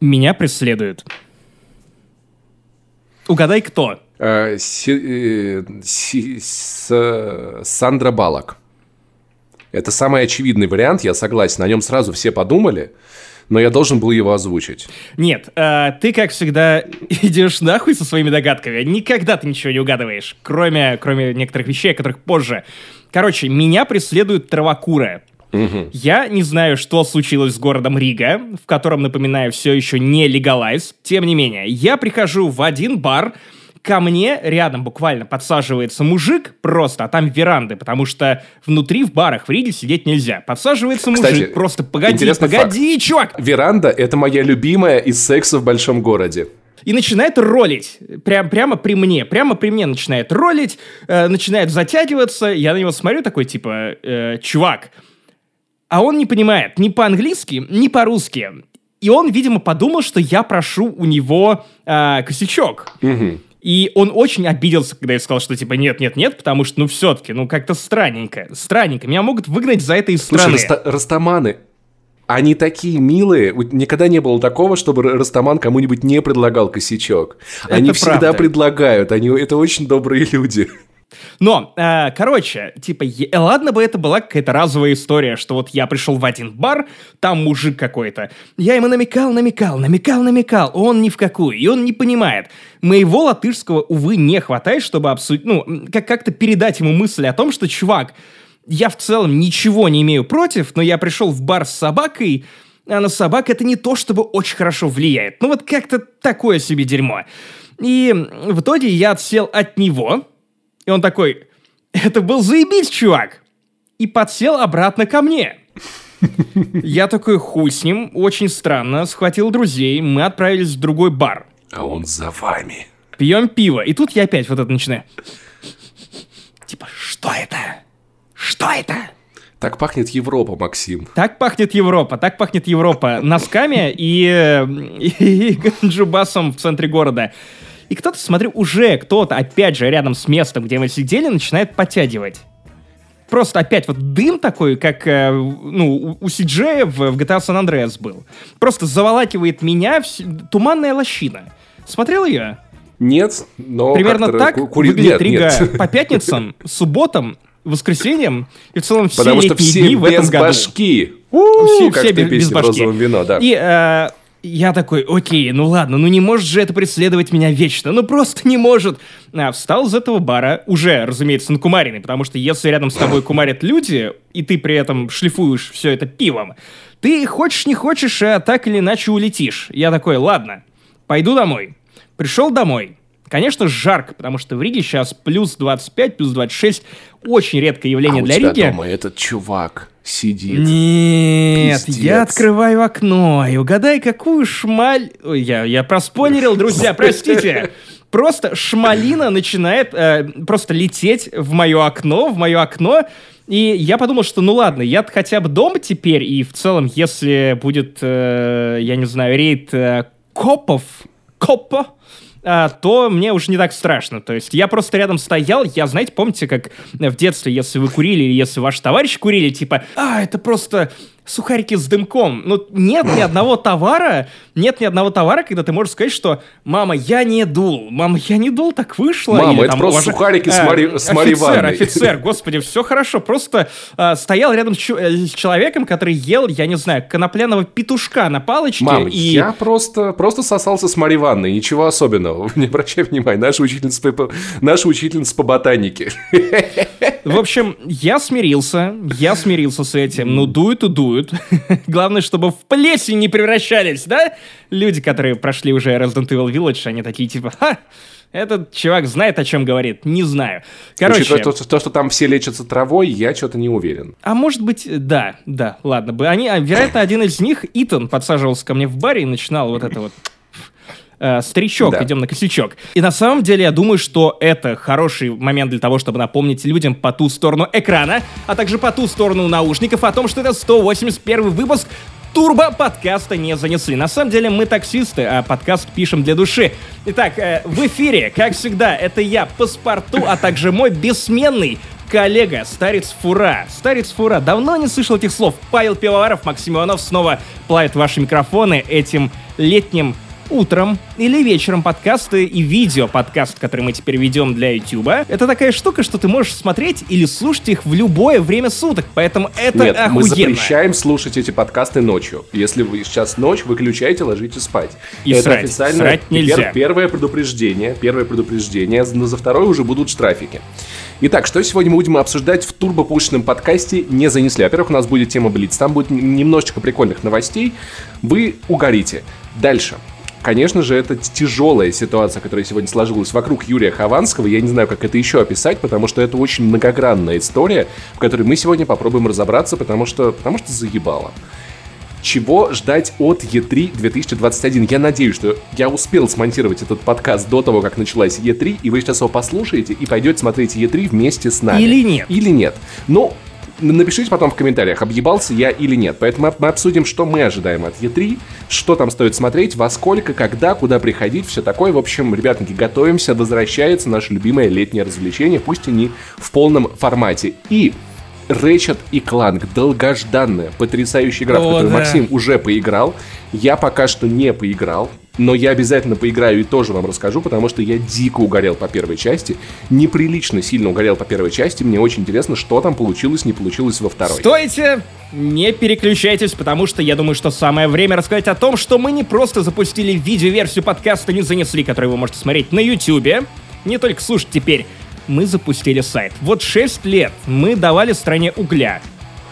Меня преследуют. Угадай, кто? Э, си- э, си- с- Сандра Балок. Это самый очевидный вариант, я согласен. О нем сразу все подумали, но я должен был его озвучить. Нет, э, ты, как всегда, идешь нахуй со своими догадками. Никогда ты ничего не угадываешь, кроме, кроме некоторых вещей, о которых позже. Короче, меня преследует Я не знаю, что случилось с городом Рига, в котором, напоминаю, все еще не легалайз. Тем не менее, я прихожу в один бар, ко мне рядом буквально подсаживается мужик просто, а там веранды, потому что внутри в барах в Риге сидеть нельзя. Подсаживается мужик, Кстати, просто погоди, погоди, чувак! Веранда – это моя любимая из секса в большом городе. и начинает ролить. Прям, прямо при мне. Прямо при мне начинает ролить, э, начинает затягиваться. Я на него смотрю такой, типа, э, чувак. А он не понимает ни по-английски, ни по-русски. И он, видимо, подумал, что я прошу у него э, косячок. И он очень обиделся, когда я сказал, что типа нет, нет, нет, потому что, ну, все-таки, ну, как-то странненько. Странненько. Меня могут выгнать за это из Слушай, страны. раста- растаманы, они такие милые. Никогда не было такого, чтобы Растаман кому-нибудь не предлагал косячок. Они всегда правда. предлагают. Они, это очень добрые люди. Но, э, короче, типа, е- э, ладно бы это была какая-то разовая история, что вот я пришел в один бар, там мужик какой-то. Я ему намекал, намекал, намекал, намекал, он ни в какую, и он не понимает. Моего латышского, увы, не хватает, чтобы обсудить, ну, как- как-то передать ему мысль о том, что, чувак, я в целом ничего не имею против, но я пришел в бар с собакой, а на собак это не то, чтобы очень хорошо влияет. Ну вот как-то такое себе дерьмо. И в итоге я отсел от него, и он такой, это был заебись, чувак. И подсел обратно ко мне. Я такой, хуй с ним, очень странно, схватил друзей, мы отправились в другой бар. А он за вами. Пьем пиво. И тут я опять вот это начинаю. Типа, что это? Что это? Так пахнет Европа, Максим. Так пахнет Европа, так пахнет Европа носками и, э, и, джубасом в центре города. И кто-то, смотрю, уже кто-то, опять же, рядом с местом, где мы сидели, начинает подтягивать. Просто опять вот дым такой, как э, ну, у CJ в, в GTA San Andreas был. Просто заволакивает меня вс- туманная лощина. Смотрел ее? Нет, но Примерно так ку- кури- выглядит Нет, Рига нет. по пятницам, субботам, воскресеньям и в целом все Потому что летние все дни в этом году. башки. Все, У, как все в той без, башки. «Розовом вино», да. И э, я такой, окей, ну ладно, ну не может же это преследовать меня вечно, ну просто не может. А, встал из этого бара, уже, разумеется, накумаренный, потому что если рядом с тобой кумарят люди, и ты при этом шлифуешь все это пивом, ты хочешь не хочешь, а так или иначе улетишь. Я такой, ладно, пойду домой. Пришел домой. Конечно, жарко, потому что в Риге сейчас плюс 25, плюс 26. Очень редкое явление а у для тебя Риги. дома этот чувак сидит. Нет, Пиздец. я открываю окно и угадай, какую шмаль... Ой, я, я проспойлерил, друзья, простите. Просто шмалина начинает э, просто лететь в мое окно, в мое окно, и я подумал, что ну ладно, я хотя бы дома теперь, и в целом, если будет, э, я не знаю, рейд э, копов, копа, то мне уже не так страшно. То есть я просто рядом стоял, я, знаете, помните, как в детстве, если вы курили или если ваши товарищи курили, типа, а, это просто сухарики с дымком. Ну, нет ни одного товара, нет ни одного товара, когда ты можешь сказать, что «Мама, я не дул, мама, я не дул, так вышло». Мама, Или это просто «Уважа- сухарики с э, Мари- с Офицер, Мариванной». офицер, господи, все хорошо. Просто э, стоял рядом с, э, с человеком, который ел, я не знаю, конопляного петушка на палочке. Мам, и... я просто, просто сосался с Мари Ванной, ничего особенного. Не обращай внимания, наша учительница по, наша учительница по ботанике. В общем, я смирился, я смирился с этим. Ну, дуют и дуют. Главное, чтобы в плесень не превращались, да? Люди, которые прошли уже Resident Evil Village, они такие типа, ха, этот чувак знает, о чем говорит. Не знаю. Короче, Учитывая то, то, что там все лечатся травой, я что-то не уверен. а может быть, да, да, ладно бы. Они, а, вероятно, один из них, Итан, подсаживался ко мне в баре и начинал вот это вот э, старичок, Да. идем на косячок. И на самом деле я думаю, что это хороший момент для того, чтобы напомнить людям по ту сторону экрана, а также по ту сторону наушников о том, что это 181 выпуск Турбо подкаста не занесли. На самом деле мы таксисты, а подкаст пишем для души. Итак, э, в эфире, как всегда, это я, паспорту, а также мой бессменный, коллега, старец Фура. Старец Фура, давно не слышал этих слов. Павел Пивоваров, Максим Иванов снова плавит ваши микрофоны этим летним утром или вечером подкасты и видео подкаст, который мы теперь ведем для YouTube, это такая штука, что ты можешь смотреть или слушать их в любое время суток, поэтому это Нет, охуенно. мы запрещаем слушать эти подкасты ночью. Если вы сейчас ночь, выключайте, ложитесь спать. И это срать. официально Срать нельзя. пер- первое предупреждение, первое предупреждение, но за второе уже будут штрафики. Итак, что сегодня мы будем обсуждать в турбопушечном подкасте «Не занесли». Во-первых, у нас будет тема Блиц, там будет немножечко прикольных новостей, вы угорите. Дальше. Конечно же, это тяжелая ситуация, которая сегодня сложилась вокруг Юрия Хованского. Я не знаю, как это еще описать, потому что это очень многогранная история, в которой мы сегодня попробуем разобраться, потому что, потому что заебало. Чего ждать от E3 2021? Я надеюсь, что я успел смонтировать этот подкаст до того, как началась E3, и вы сейчас его послушаете и пойдете смотреть E3 вместе с нами. Или нет. Или нет. Ну, н- напишите потом в комментариях, объебался я или нет. Поэтому мы обсудим, что мы ожидаем от E3, что там стоит смотреть, во сколько, когда, куда приходить, все такое. В общем, ребятники, готовимся, возвращается наше любимое летнее развлечение, пусть и не в полном формате. И Ratchet и Clank, долгожданная, потрясающая игра, в О, которую да. Максим уже поиграл. Я пока что не поиграл, но я обязательно поиграю и тоже вам расскажу, потому что я дико угорел по первой части, неприлично сильно угорел по первой части. Мне очень интересно, что там получилось, не получилось во второй. Стойте! Не переключайтесь, потому что я думаю, что самое время рассказать о том, что мы не просто запустили видеоверсию подкаста «Не занесли», которую вы можете смотреть на YouTube, не только слушать теперь, мы запустили сайт. Вот 6 лет мы давали стране угля.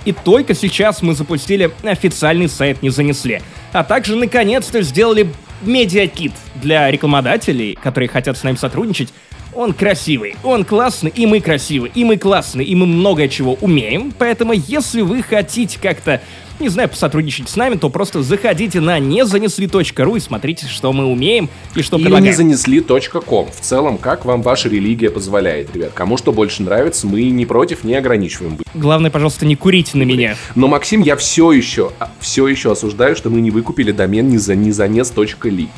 И только сейчас мы запустили официальный сайт «Не занесли». А также, наконец-то, сделали медиакит для рекламодателей, которые хотят с нами сотрудничать. Он красивый, он классный, и мы красивы, и мы классные, и мы много чего умеем. Поэтому, если вы хотите как-то, не знаю, посотрудничать с нами, то просто заходите на незанесли.ру и смотрите, что мы умеем и что Или предлагаем. не занесли .com. В целом, как вам ваша религия позволяет, ребят. Кому что больше нравится, мы не против, не ограничиваем. Главное, пожалуйста, не курите на меня. Но, Максим, я все еще, все еще осуждаю, что мы не выкупили домен не за незанес.ли.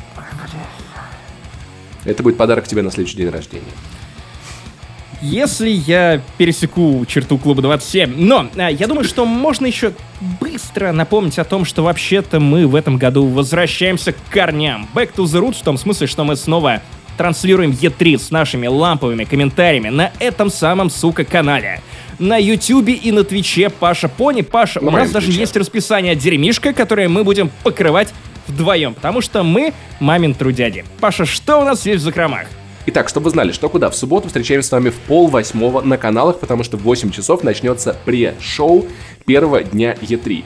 Это будет подарок тебе на следующий день рождения. Если я пересеку черту клуба 27. Но а, я думаю, что можно еще быстро напомнить о том, что вообще-то мы в этом году возвращаемся к корням. Back to the roots в том смысле, что мы снова транслируем E3 с нашими ламповыми комментариями на этом самом, сука, канале. На Ютубе и на Твиче Паша Пони. Паша, На у нас даже Твиче. есть расписание дерьмишка, которое мы будем покрывать вдвоем, потому что мы мамин трудяги. Паша, что у нас есть в закромах? Итак, чтобы вы знали, что куда, в субботу встречаемся с вами в пол восьмого на каналах, потому что в 8 часов начнется пре-шоу первого дня Е3.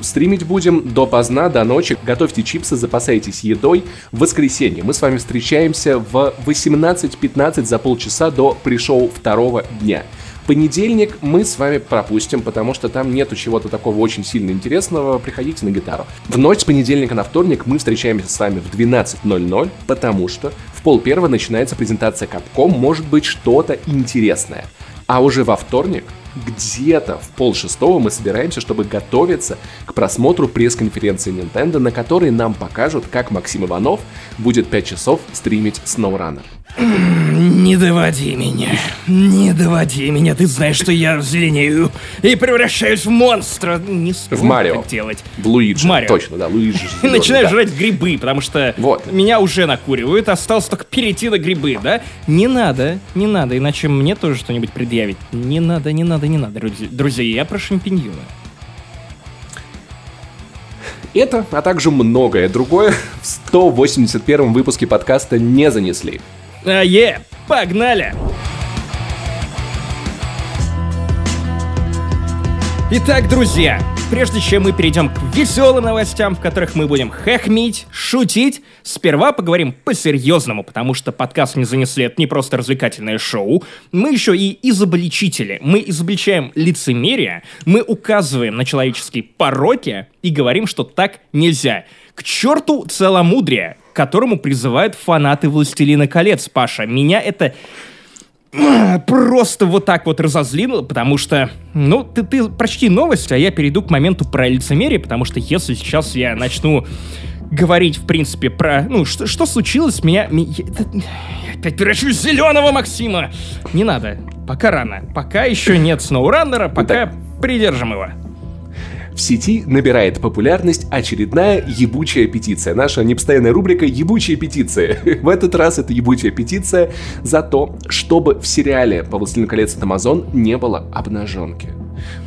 Стримить будем допоздна, до ночи. Готовьте чипсы, запасайтесь едой. В воскресенье мы с вами встречаемся в 18.15 за полчаса до пришоу второго дня. Понедельник мы с вами пропустим, потому что там нету чего-то такого очень сильно интересного. Приходите на гитару. В ночь с понедельника на вторник мы встречаемся с вами в 12.00, потому что в пол первого начинается презентация Capcom, может быть что-то интересное. А уже во вторник, где-то в пол шестого мы собираемся, чтобы готовиться к просмотру пресс-конференции Nintendo, на которой нам покажут, как Максим Иванов будет 5 часов стримить SnowRunner. Не доводи меня, не доводи меня, ты знаешь, что я зеленею и превращаюсь в монстра. Не стоит В Марио. так делать. В Луиджи. В Марио. Точно, да, Луиджи. И начинаю да. жрать грибы, потому что Вот. меня уже накуривают, осталось только перейти на грибы, да? Не надо, не надо, иначе мне тоже что-нибудь предъявить. Не надо, не надо, не надо, друзья. Друзья, я про шампиньоны. Это, а также многое другое в 181 выпуске подкаста не занесли. А, е, погнали! Итак, друзья, прежде чем мы перейдем к веселым новостям, в которых мы будем хохмить, шутить, сперва поговорим по-серьезному, потому что подкаст не занесли, это не просто развлекательное шоу. Мы еще и изобличители. Мы изобличаем лицемерие, мы указываем на человеческие пороки и говорим, что так нельзя. К черту целомудрие, которому призывают фанаты «Властелина колец», Паша. Меня это просто вот так вот разозлило, потому что, ну, ты, ты прочти новость, а я перейду к моменту про лицемерие, потому что если сейчас я начну говорить, в принципе, про... Ну, что, что случилось, меня... меня я опять превращусь в зеленого Максима! Не надо. Пока рано. Пока еще нет Сноураннера, пока придержим его. В сети набирает популярность очередная ебучая петиция. Наша непостоянная рубрика «Ебучие петиции». В этот раз это ебучая петиция за то, чтобы в сериале по «Властелину колец» от Амазон не было обнаженки.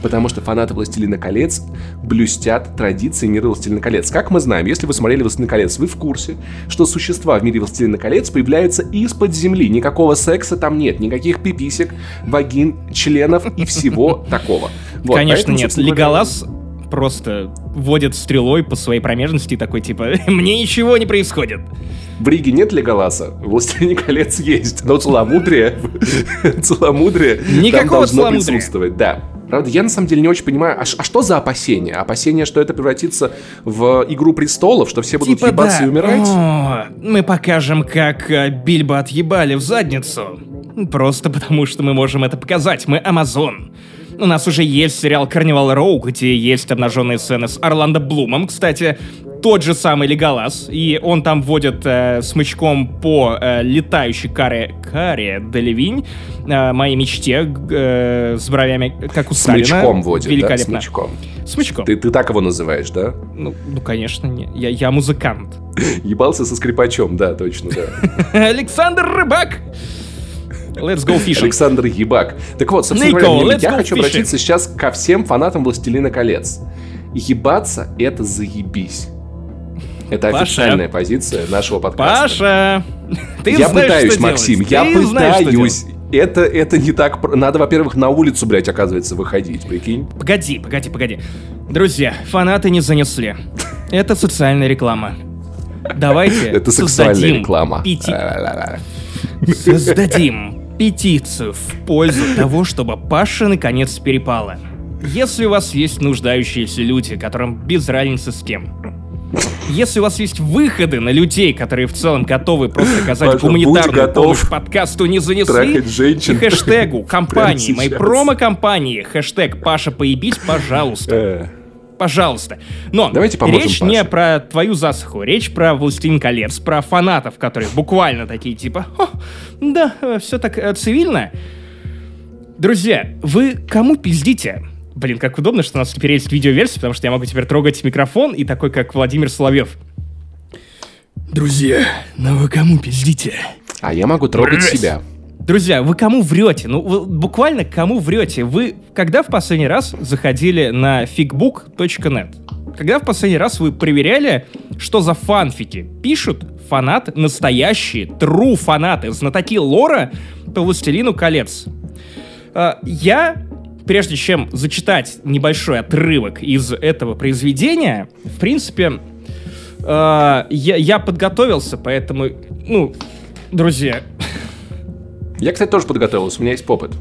Потому что фанаты «Властелина колец» блюстят традиции мира «Властелина колец». Как мы знаем, если вы смотрели «Властелин колец», вы в курсе, что существа в мире «Властелина колец» появляются из-под земли. Никакого секса там нет, никаких пиписек, вагин, членов и всего такого. Вот, Конечно, поэтому, нет. Леголас просто водит стрелой по своей промежности и такой, типа, мне ничего не происходит. В Риге нет Леголаса, в «Властелине колец» есть, но целомудрие, целомудрие там Никакого должно целомудрия. присутствовать, да. Правда, я на самом деле не очень понимаю, а, а что за опасения? Опасения, что это превратится в «Игру престолов», что все будут типа, ебаться да. и умирать? О, мы покажем, как э, Бильбо отъебали в задницу. Просто потому, что мы можем это показать. Мы Амазон. У нас уже есть сериал Карнивал Роу, где есть обнаженные сцены с Орландо Блумом, кстати, тот же самый Леголас, и он там водит э, смычком по э, летающей каре, каре Делевинь, э, моей мечте, э, с бровями, как у Сталина. Смычком водит, да? Великолепно. Смычком. Смычком. Ты, ты так его называешь, да? Ну, ну, конечно, не. Я, я музыкант. Ебался со скрипачом, да, точно, да. Александр Рыбак! Let's go fishing. Александр Ебак. Так вот, собственно Нико, говоря, я хочу fishing. обратиться сейчас ко всем фанатам «Властелина колец». Ебаться — это заебись. Это Паша. официальная позиция нашего подкаста. Паша! Ты я знаешь, пытаюсь, что Максим, делать. я Ты знаешь, что пытаюсь. делать. Это, это не так... Надо, во-первых, на улицу, блядь, оказывается, выходить, прикинь. Погоди, погоди, погоди. Друзья, фанаты не занесли. Это социальная реклама. Давайте Это сексуальная реклама. Создадим петицию в пользу того, чтобы Паша наконец перепала. Если у вас есть нуждающиеся люди, которым без разницы с кем. Если у вас есть выходы на людей, которые в целом готовы просто оказать Паша, гуманитарную помощь подкасту не занесли, женщин и хэштегу компании, моей промо-компании, хэштег Паша поебись, пожалуйста. Э, Пожалуйста. Но Давайте поможем речь Паше. не про твою засуху, речь про «Властелин колец», про фанатов, которые буквально такие типа «О, да, все так э, цивильно». Друзья, вы кому пиздите? Блин, как удобно, что у нас теперь есть видеоверсия, потому что я могу теперь трогать микрофон и такой, как Владимир Соловьев. Друзья, ну вы кому пиздите? А я могу трогать Брысь. себя. Друзья, вы кому врете? Ну, буквально кому врете? Вы когда в последний раз заходили на figbook.net? Когда в последний раз вы проверяли, что за фанфики пишут фанаты, настоящие, true фанаты, знатоки лора по «Властелину колец»? А, Я, прежде чем зачитать небольшой отрывок из этого произведения, в принципе, а, я, я подготовился, поэтому, ну, друзья, Я, кстати, тоже подготовился, у меня есть опыт.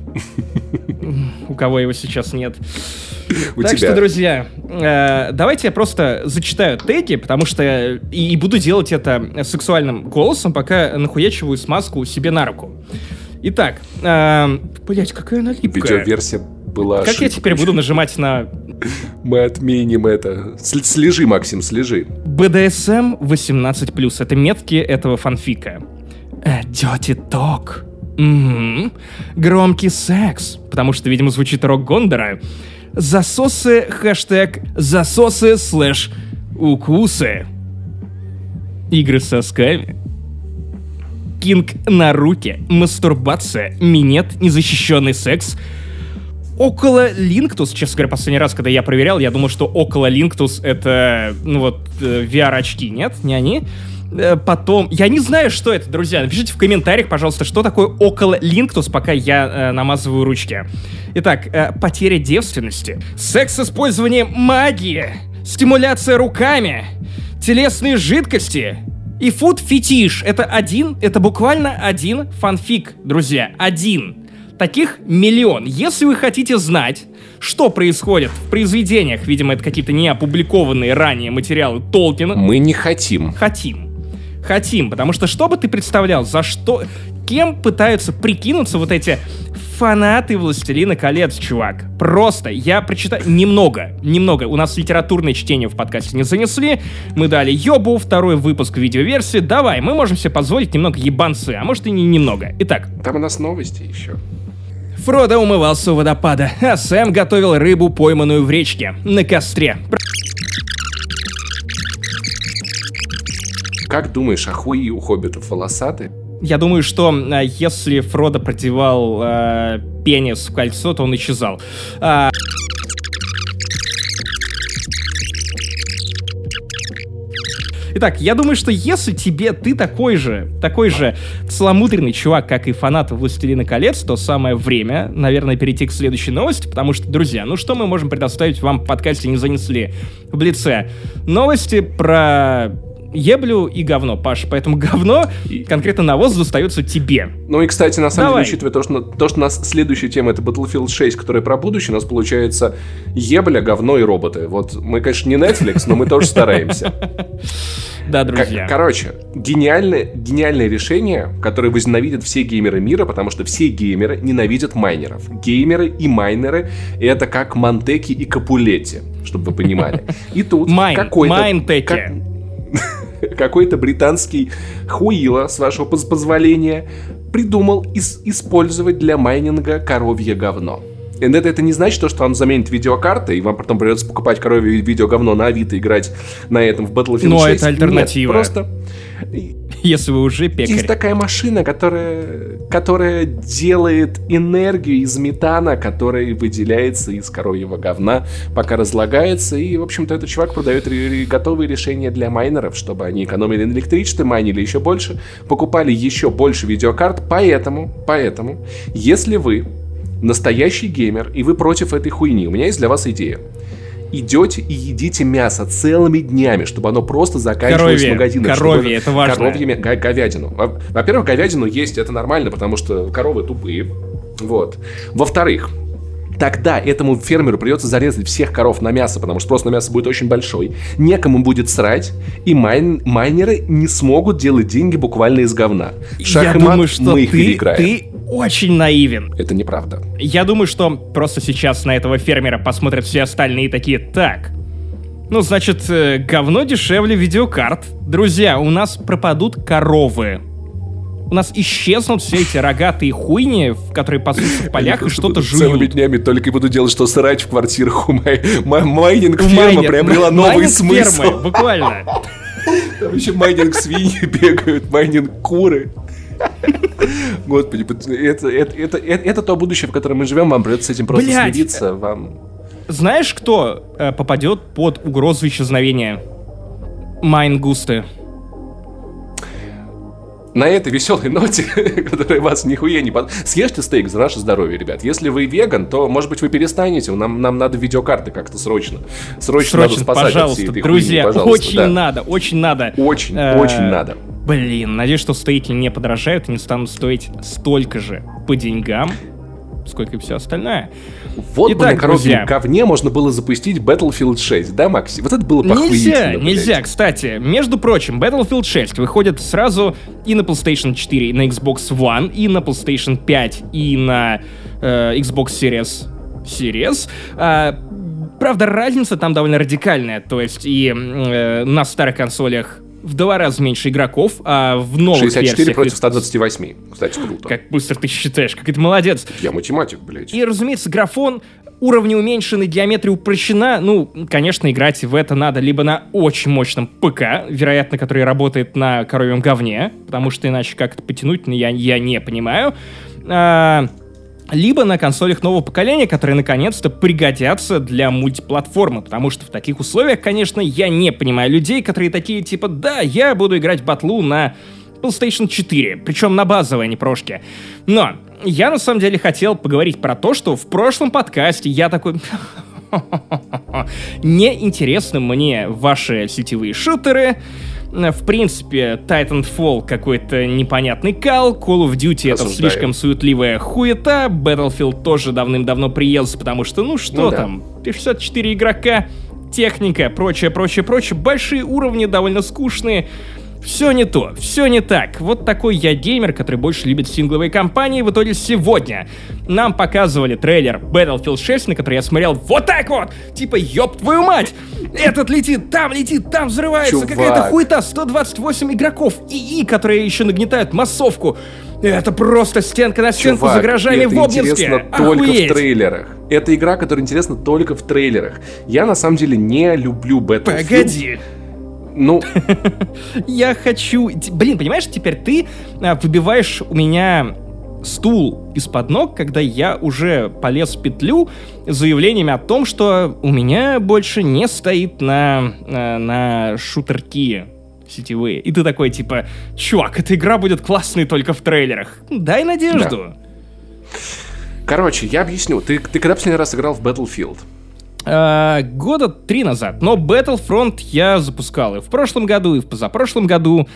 у кого его сейчас нет. У так тебя. что, друзья, э, давайте я просто зачитаю теги, потому что и, и буду делать это сексуальным голосом, пока нахуячиваю смазку себе на руку. Итак, э, блять, какая она липкая. Видеоверсия была Как я ошибка. теперь буду нажимать на Мы отменим это. Сл- Слежи, Максим, слежи. BDSM 18+, это метки этого фанфика. Э, Dirty talk. Мгм. Громкий секс, потому что, видимо, звучит рок Гондора. Засосы, хэштег засосы слэш укусы. Игры с сосками. Кинк на руке, мастурбация, минет, незащищенный секс, окулолинктус, честно говоря, последний раз, когда я проверял, я думал, что окулолинктус это, ну вот, э, VR-очки, нет, не они. Э, Потом, я не знаю, что это, друзья. Напишите в комментариях, пожалуйста, что такое окулолинктус, пока я э, намазываю ручки. Итак, э, потеря девственности, секс с использованием магии, стимуляция руками, телесные жидкости, и фуд-фетиш. Это один, это буквально один фанфик, друзья. Один. Таких миллион. Если вы хотите знать, что происходит в произведениях, видимо, это какие-то не опубликованные ранее материалы Толкина, Мы не хотим. хотим. Хотим, потому что что бы ты представлял, за что, кем пытаются прикинуться вот эти фанаты «Властелина колец», чувак. Просто, я прочитаю немного, немного. У нас литературное чтение в подкасте не занесли. Мы дали ёбу, второй выпуск видеоверсии. Давай, мы можем себе позволить немного ебанцы, а может и не немного. Итак. Там у нас новости еще. Фродо умывался у водопада, а Сэм готовил рыбу, пойманную в речке, на костре. Как думаешь, а хуи у хоббитов волосаты? Я думаю, что э, если Фродо продевал э, пенис в кольцо, то он исчезал. А... Итак, я думаю, что если тебе ты такой же, такой же целомудренный чувак, как и фанаты «Властелина колец», то самое время, наверное, перейти к следующей новости, потому что, друзья, ну что мы можем предоставить вам в подкасте «Не занесли» в лице? Новости про еблю и говно, Паш. Поэтому говно, конкретно навоз, достается тебе. Ну и, кстати, на самом Давай. деле, учитывая то что, то, что у нас следующая тема это Battlefield 6, которая про будущее, у нас получается ебля, говно и роботы. Вот мы, конечно, не Netflix, но мы тоже стараемся. Да, друзья. Короче, гениальное, гениальное решение, которое возненавидят все геймеры мира, потому что все геймеры ненавидят майнеров. Геймеры и майнеры — это как Монтеки и Капулетти, чтобы вы понимали. И тут какой-то... Майнтеки какой-то британский хуила, с вашего позволения, придумал ис- использовать для майнинга коровье говно. И это, это не значит, что он заменит видеокарты, и вам потом придется покупать коровье видеоговно на Авито, играть на этом в Battlefield Но 6. это альтернатива. Нет, просто если вы уже пекарь. Есть такая машина, которая, которая делает энергию из метана, который выделяется из коровьего говна, пока разлагается. И, в общем-то, этот чувак продает готовые решения для майнеров, чтобы они экономили на электричестве, майнили еще больше, покупали еще больше видеокарт. Поэтому, поэтому, если вы настоящий геймер и вы против этой хуйни, у меня есть для вас идея идете и едите мясо целыми днями, чтобы оно просто заканчивалось коровье, в магазинах. Коровье, это важно. Коровьями, говядину. Во-первых, говядину есть, это нормально, потому что коровы тупые. Вот. Во-вторых, тогда этому фермеру придется зарезать всех коров на мясо, потому что спрос на мясо будет очень большой, некому будет срать, и майн, майнеры не смогут делать деньги буквально из говна. Шах Я думаю, что мы их ты, переиграем. ты очень наивен. Это неправда. Я думаю, что просто сейчас на этого фермера посмотрят все остальные такие, так, ну, значит, э, говно дешевле видеокарт. Друзья, у нас пропадут коровы. У нас исчезнут все эти рогатые хуйни, которые пасутся в полях и что-то жуют. Целыми днями только буду делать, что срать в квартирах майнинг ферма приобрела новый смысл. Буквально. Там еще майнинг свиньи бегают, майнинг куры. Господи, это, это, это, это, то будущее, в котором мы живем, вам придется с этим просто Блядь. смириться. Вам... Знаешь, кто э, попадет под угрозу исчезновения? Майнгусты. На этой веселой ноте, которая вас нихуя не под... Съешьте стейк за наше здоровье, ребят. Если вы веган, то, может быть, вы перестанете. Нам, нам надо видеокарты как-то срочно. Срочно, срочно надо спасать пожалуйста, от всей этой друзья, хуйни, пожалуйста. очень да. надо, очень надо. Очень, э, очень надо. Блин, надеюсь, что стейки не подорожают и не станут стоить столько же по деньгам, сколько и все остальное. Вот Итак, бы на коробке говне можно было запустить Battlefield 6, да, Макси? Вот это было Нельзя, нельзя. Кстати, между прочим, Battlefield 6 выходит сразу и на PlayStation 4, и на Xbox One, и на PlayStation 5, и на э, Xbox Series. Series. А, правда, разница там довольно радикальная. То есть и э, на старых консолях в два раза меньше игроков, а в новых 64 версиях... против 128, кстати, круто. Как быстро ты считаешь, как это молодец. Я математик, блядь. И, разумеется, графон уровни уменьшены, геометрия упрощена. Ну, конечно, играть в это надо либо на очень мощном ПК, вероятно, который работает на коровьем говне, потому что иначе как это потянуть, я, я не понимаю. А, либо на консолях нового поколения, которые наконец-то пригодятся для мультиплатформы, потому что в таких условиях, конечно, я не понимаю людей, которые такие типа, да, я буду играть батлу на PlayStation 4, причем на базовой, а не прошке. Но я на самом деле хотел поговорить про то, что в прошлом подкасте я такой... Неинтересны мне ваши сетевые шутеры, в принципе, Titanfall какой-то непонятный кал, Call of Duty это слишком суетливая хуета, Battlefield тоже давным-давно приелся, потому что, ну что ну, там, да. 64 игрока, техника, прочее, прочее, прочее, большие уровни, довольно скучные, Все не то, все не так. Вот такой я геймер, который больше любит сингловые кампании. В итоге сегодня нам показывали трейлер Battlefield 6, на который я смотрел вот так вот. Типа, ёб твою мать! Этот летит, там летит, там взрывается какая-то хуета. 128 игроков ИИ, которые еще нагнетают массовку. Это просто стенка на стенку Чувак, за гаражами это в Обнинске. интересно только в трейлерах. Это игра, которая интересна только в трейлерах. Я на самом деле не люблю Battlefield. Погоди. Ну, Я хочу... Блин, понимаешь, теперь ты а, выбиваешь у меня стул из-под ног, когда я уже полез в петлю с заявлениями о том, что у меня больше не стоит на, на, на шутерки сетевые. И ты такой, типа, чувак, эта игра будет классной только в трейлерах. Дай надежду. короче, я объясню. Ты, ты когда последний раз играл в Battlefield? А, года три назад. Но Battlefront я запускал и в прошлом году, и в позапрошлом году.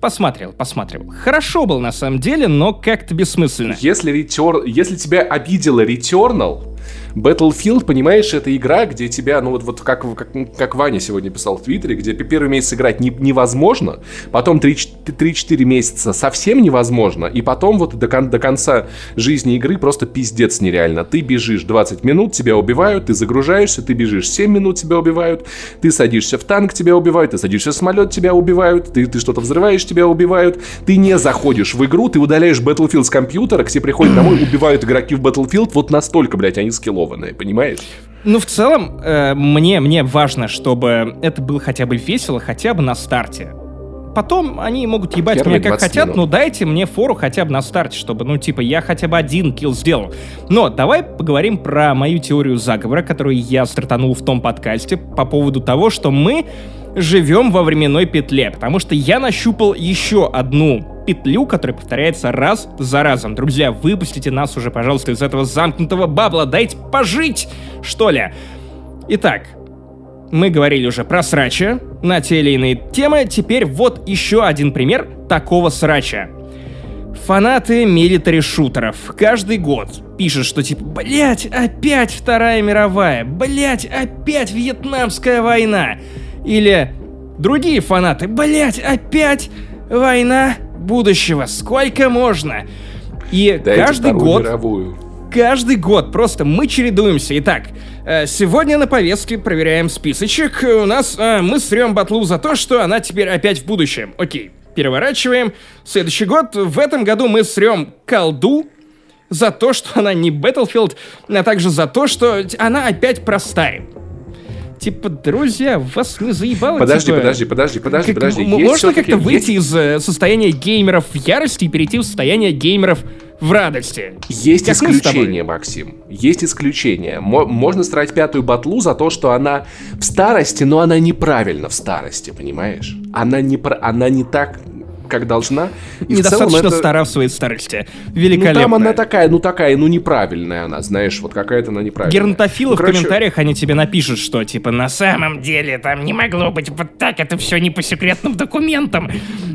Посмотрел, посмотрел. Хорошо был на самом деле, но как-то бессмысленно. Если, Retur... Если тебя обидела Returnal, Battlefield, понимаешь, это игра, где тебя, ну вот, вот как, как, как Ваня сегодня писал в Твиттере, где первый месяц играть не, невозможно, потом 3-4 месяца совсем невозможно, и потом вот до, кон, до конца жизни игры просто пиздец нереально. Ты бежишь 20 минут, тебя убивают, ты загружаешься, ты бежишь 7 минут, тебя убивают, ты садишься в танк, тебя убивают, ты садишься в самолет, тебя убивают, ты, ты что-то взрываешь, тебя убивают, ты не заходишь в игру, ты удаляешь Battlefield с компьютера, к тебе приходят домой, убивают игроки в Battlefield, вот настолько, блядь, они скиллованные, понимаешь? Ну, в целом, э, мне, мне важно, чтобы это было хотя бы весело, хотя бы на старте. Потом они могут ебать Первые меня как 20 хотят, минут. но дайте мне фору хотя бы на старте, чтобы, ну, типа, я хотя бы один килл сделал. Но давай поговорим про мою теорию заговора, которую я стартанул в том подкасте по поводу того, что мы живем во временной петле, потому что я нащупал еще одну петлю, которая повторяется раз за разом. Друзья, выпустите нас уже, пожалуйста, из этого замкнутого бабла, дайте пожить, что ли. Итак, мы говорили уже про срача на те или иные темы. Теперь вот еще один пример такого срача. Фанаты милитари-шутеров каждый год пишут, что типа, блять, опять Вторая мировая, блять, опять Вьетнамская война. Или другие фанаты, блять, опять война будущего, сколько можно? И Дайте каждый год мировую. каждый год просто мы чередуемся. Итак, э, сегодня на повестке проверяем списочек. У нас э, мы срем батлу за то, что она теперь опять в будущем. Окей, переворачиваем. Следующий год. В этом году мы срем колду за то, что она не Battlefield, а также за то, что она опять простая. Типа, друзья, вас не заебало? Подожди, типа, подожди, подожди, подожди, как- подожди. м- Есть Можно как-то выйти есть- из э, состояния геймеров в ярости и перейти в состояние геймеров в радости? Есть Как исключения, Максим. Есть исключения. Мо- можно строить пятую батлу за то, что она в старости, но она неправильно в старости, понимаешь? Она не, про- она не так, как должна. И Недостаточно это- стара в своей старости. Ну Великолепно. там она такая, ну такая, ну неправильная она, знаешь, вот какая-то она неправильная. Геронтофилы Ну, в короче, комментариях, они тебе напишут, что типа на самом деле там не могло быть вот так, это все не по секретным документам.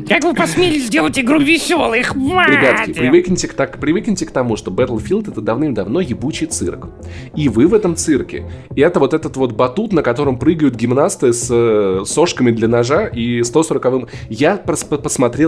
Как вы посмели сделать игру веселой, Ребятки, хватит! привыкните к, так, привыкните к тому, что Battlefield это давным-давно ебучий цирк. И вы в этом цирке. И это вот этот вот батут, на котором прыгают гимнасты с э, сошками для ножа и 140-м. Я прос- по-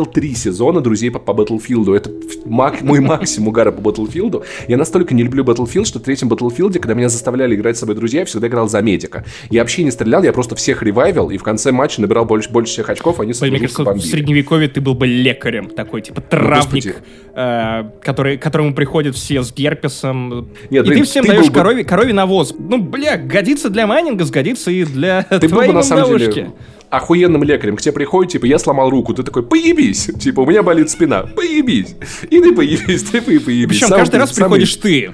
посмотрел три сезона друзей по, по Battlefield. Это мак- мой максимум угара по Battlefield. Я настолько не люблю Battlefield, что в третьем Battlefield, когда меня заставляли играть с собой друзья, я всегда играл за медика. Я вообще не стрелял, я просто всех ревайвил, и в конце матча набирал больше, больше всех очков, они Мне кажется, в средневековье ты был бы лекарем, такой, типа, травник, господи. э, который, к которому приходят все с герпесом. Нет, и блин, ты всем ты даешь был бы- корове, корове навоз. Ну, бля, годится для майнинга, сгодится и для Ты был твоей бы на самом деле охуенным лекарем. К тебе приходит, типа, я сломал руку. Ты такой, поебись. Типа, у меня болит спина. Поебись. И ты поебись, ты по- поебись. Причем каждый раз самый- приходишь ты.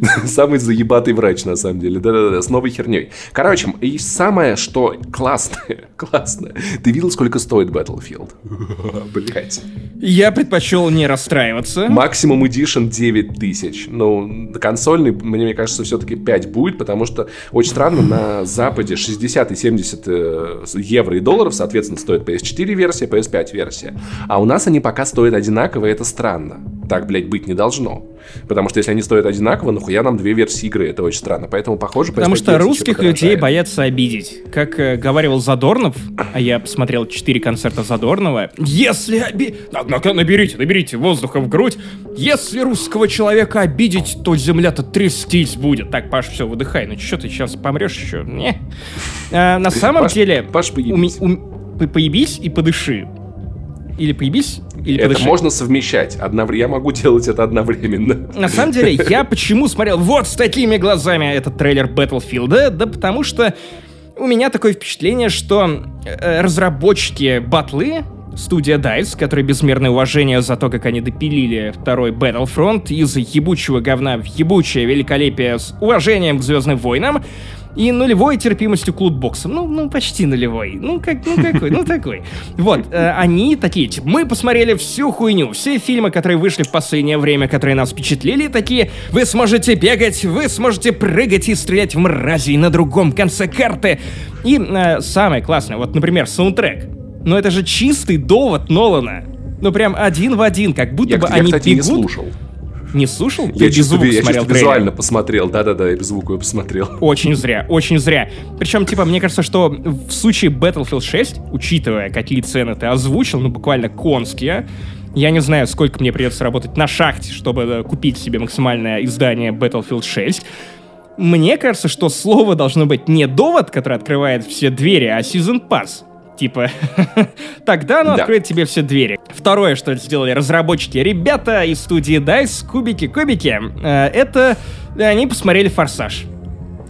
Самый заебатый врач, на самом деле. Да-да-да, с новой херней. Короче, и самое, что классное, классное. Ты видел, сколько стоит Battlefield? Блять. Я предпочел не расстраиваться. Максимум Edition 9000. Ну, консольный, мне, мне кажется, все-таки 5 будет, потому что очень странно, на Западе 60 и 70 э, евро и долларов, соответственно, стоит PS4 версия, PS5 версия. А у нас они пока стоят одинаково, и это странно. Так, блядь, быть не должно. Потому что если они стоят одинаково, нахуя нам две версии игры? Это очень странно. Поэтому, похоже, Потому что русских людей боятся обидеть. Как э, говорил Задорнов, а я посмотрел четыре концерта Задорнова, если оби... Наберите, наберите воздуха в грудь. Если русского человека обидеть, то земля-то трястись будет. Так, Паш, все, выдыхай. Ну что ты сейчас помрешь еще? Не. А, на самом Паш, деле... Паш, поебись. У, у, поебись и подыши. Или поебись, или Это подыши. можно совмещать. Одновременно. Я могу делать это одновременно. На самом деле, я почему смотрел вот с такими глазами этот трейлер Battlefield? Да потому что у меня такое впечатление, что э, разработчики батлы, студия DICE, которая безмерное уважение за то, как они допилили второй Battlefront из ебучего говна в ебучее великолепие с уважением к Звездным войнам, и нулевой терпимостью к лутбоксам. Ну, ну, почти нулевой. Ну, как, ну, какой, ну, такой. Вот, э, они такие, типа, мы посмотрели всю хуйню, все фильмы, которые вышли в последнее время, которые нас впечатлили, такие, вы сможете бегать, вы сможете прыгать и стрелять в мразей на другом конце карты. И э, самое классное, вот, например, саундтрек. Ну, это же чистый довод Нолана. Ну, прям один в один, как будто Я, бы я, они кстати, бегут... не слушал. Не слушал? Я без звука я смотрел чисто трейлер. визуально посмотрел. Да-да-да, я без звука посмотрел. Очень зря, очень зря. Причем, типа, мне кажется, что в случае Battlefield 6, учитывая, какие цены ты озвучил, ну, буквально конские, я не знаю, сколько мне придется работать на шахте, чтобы э, купить себе максимальное издание Battlefield 6. Мне кажется, что слово должно быть не довод, который открывает все двери, а Season Pass. Типа, тогда оно Да. откроет тебе все двери. Второе, что сделали разработчики, ребята из студии DICE, кубики-кубики, э, это они посмотрели «Форсаж».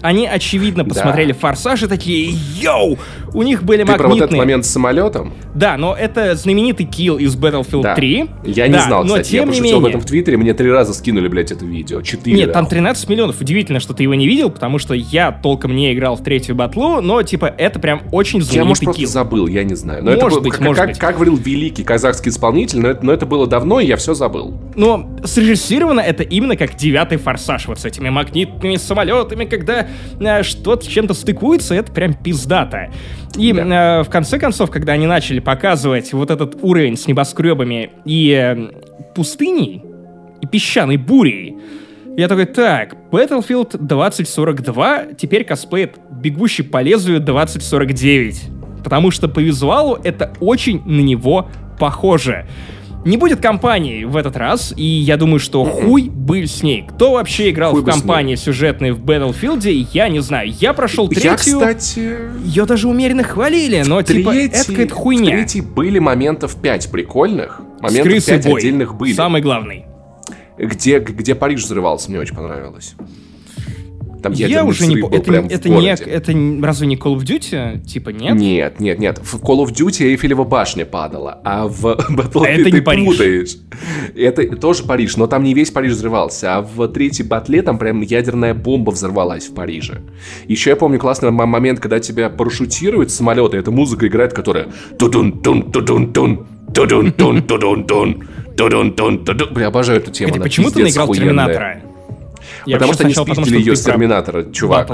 Они, очевидно, посмотрели «Форсаж» и такие, йоу! У них были Ты про вот этот магнитные... момент с самолетом? Да, но это знаменитый килл из Battlefield Да. 3. Я не Да, знал, но кстати. Я тем не пошутил об менее... этом в Твиттере, мне три раза скинули, блядь, это видео. Четыре. Нет, там нахуй. 13 миллионов. Удивительно, что ты его не видел, потому что я толком не играл в третью батлу, но, типа, это прям очень Я, знаменитый может, просто килл. забыл, я не знаю. Но это Может было- быть, как, может как- быть. как говорил великий казахский исполнитель, но это, но это было давно, и я все забыл. Но срежиссировано это именно как девятый форсаж, вот с этими магнитными самолетами, когда что-то с чем-то стыкуется, это прям пиздато. И э, в конце концов, когда они начали показывать вот этот уровень с небоскребами и э, пустыней, и песчаной бурей, я такой, так, Battlefield 2042 теперь косплеит бегущий по лезвию 2049. Потому что по визуалу это очень на него похоже. Не будет компании в этот раз, и я думаю, что хуй был с ней. Кто вообще играл Хуй в компании сюжетной в Battlefield, я не знаю. Я прошел третью, Я, кстати... ее даже умеренно хвалили, но типа это третий- какая-то В хуйня. третьей были моментов 5 прикольных. Моментов крысой 5 бой. отдельных были. Самый главный. Где, где Париж взрывался, мне очень понравилось. Там Я уже не помню. Это, это, не, это разве не Call of Duty? Типа нет? Нет, нет, нет. В Call of Duty Эйфелева башня падала, а в Battlefield это ты не Париж. путаешь. Это тоже Париж, но там не весь Париж взрывался, а в третьей батле там прям ядерная бомба взорвалась в Париже. Еще я помню классный момент, когда тебя парашютируют с самолета, и эта музыка играет, которая тудун тун тудун тун тудун тун тудун тун тудун тун тудун Бля, обожаю эту тему. Кстати, почему ты наиграл. Терминатора? Я Потому что они сначала спиздили что ее с Терминатора, чувак.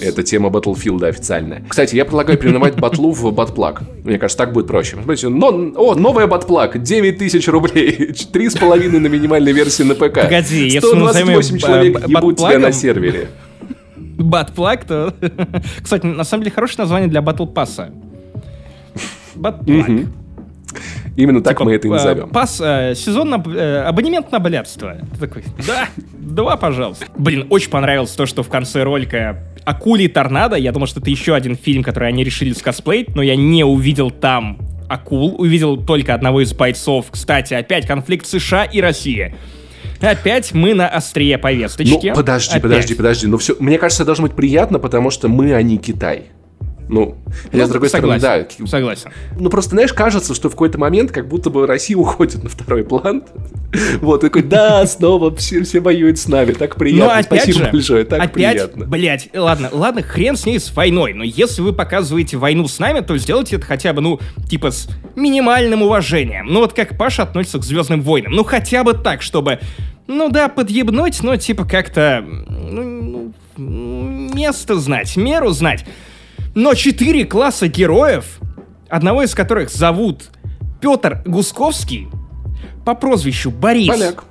Это тема Battlefield официальная. Кстати, я предлагаю переименовать батлу в батплаг. Мне кажется, так будет проще. Смотрите, но, о, новая батплаг, 9 тысяч рублей, 3,5 на минимальной версии на ПК. Погоди, если мы 128 назовем, человек ебут тебя на сервере. Батплаг, то... Кстати, на самом деле, хорошее название для батл пасса. Батплаг. Именно так Типа, мы это и э, назовем. Пас, э, сезон, на- э, абонемент на блядство. Ты такой, да, два, пожалуйста. Блин, очень понравилось то, что в конце ролика Акули Торнадо, я думал, что это еще один фильм, который они решили скосплеить, но я не увидел там акул, увидел только одного из бойцов. Кстати, опять конфликт США и России. Опять мы на острие Ну, повесточки. подожди, Опять. подожди, подожди. Ну, все, мне кажется, должно быть приятно, потому что мы, а не Китай. Ну, хотя, Ну, с другой стороны, согласен, да, Согласен. Ну, просто, знаешь, кажется, что в какой-то момент как будто бы Россия уходит на второй план. Вот, такой, да, снова все, все воюют с нами, так приятно, Но опять спасибо же, большое, так опять, приятно. блядь, ладно, ладно, хрен с ней с войной, но если вы показываете войну с нами, то сделайте это хотя бы, ну, типа с минимальным уважением. Ну вот как Паша относится к Звездным войнам, ну хотя бы так, чтобы, ну да, подъебнуть, но типа как-то, ну, ну, место знать, меру знать. Но четыре класса героев, одного из которых зовут Петр Гусковский, по прозвищу Борис. Поляк.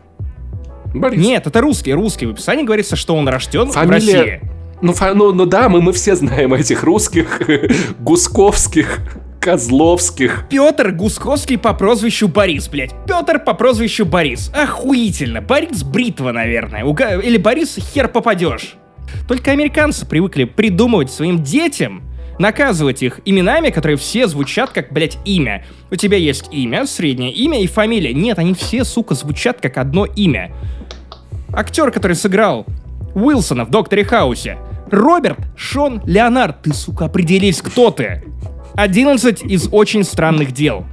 Борис. Нет, это русский, русский. В описании говорится, что он рожден Фамилия- в России. Ну, фа- ну, ну да, мы, мы все знаем этих русских, гусковских, козловских. Петр Гусковский по прозвищу Борис, блядь. Петр по прозвищу Борис. Охуительно. Борис Бритва, наверное. Уга- Или Борис хер попадешь. Только американцы привыкли придумывать своим детям, наказывать их именами, которые все звучат как, блядь, имя. У тебя есть имя, среднее имя и фамилия. Нет, они все, сука, звучат как одно имя. Актер, который сыграл Уилсона в Докторе Хаусе. Роберт Шон Леонард. Ты, сука, определись, кто ты. 11 из очень странных дел.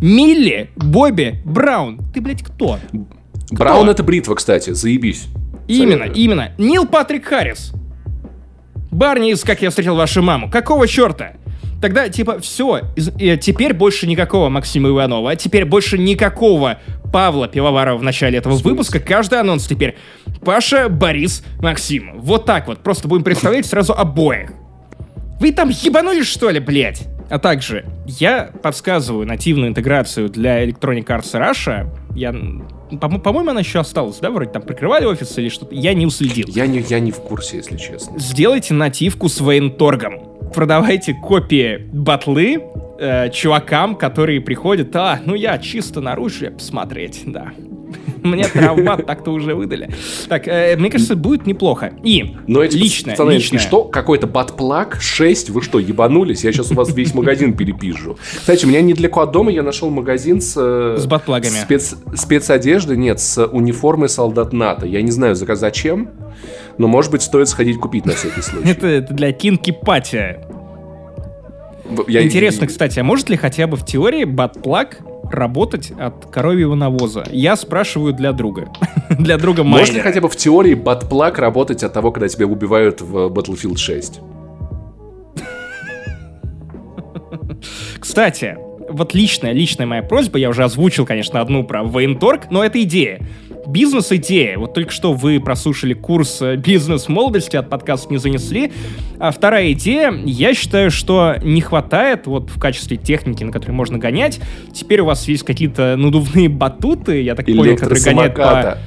Милли Бобби Браун. Ты, блядь, кто? Браун это бритва, кстати, заебись. Именно, Советую. именно. Нил Патрик Харрис. Барни из «Как я встретил вашу маму». Какого черта? Тогда, типа, все, теперь больше никакого Максима Иванова, а теперь больше никакого Павла Пивоварова в начале этого выпуска. Каждый анонс теперь Паша, Борис, Максим. Вот так вот. Просто будем представлять сразу обоих. Вы там ебанулись, что ли, блядь? А также, я подсказываю нативную интеграцию для Electronic Arts Russia. Я, по- по-моему, она еще осталась, да? Вроде там прикрывали офис или что-то. Я не уследил. Я не, я не в курсе, если честно. Сделайте нативку с военторгом. Продавайте копии батлы э, чувакам, которые приходят. А, ну я чисто на оружие посмотреть, да. Мне травмат так-то уже выдали. Так, э, мне кажется, будет неплохо. И Но эти личное, пацаны, личное. и что? Какой-то батплак 6? Вы что, ебанулись? Я сейчас у вас весь магазин перепижу. Кстати, у меня недалеко от дома я нашел магазин с... э, С батплагами. Спец, спецодежды, нет, с униформой солдат НАТО. Я не знаю, за- зачем, но, может быть, стоит сходить купить на всякий случай. Это, для кинки пати. Я- Интересно, кстати, а может ли хотя бы в теории батплаг работать от коровьего навоза? Я спрашиваю для друга. для друга ли майнера. хотя бы в теории батплак работать от того, когда тебя убивают в Battlefield 6? Кстати, вот личная, личная моя просьба, я уже озвучил, конечно, одну про военторг, но это идея. Бизнес-идея. Вот только что вы прослушали курс э, «Бизнес молодости» от подкаста «Не занесли». А вторая идея. Я считаю, что не хватает вот в качестве техники, на которой можно гонять. Теперь у вас есть какие-то надувные батуты, я так понял, которые гоняют по...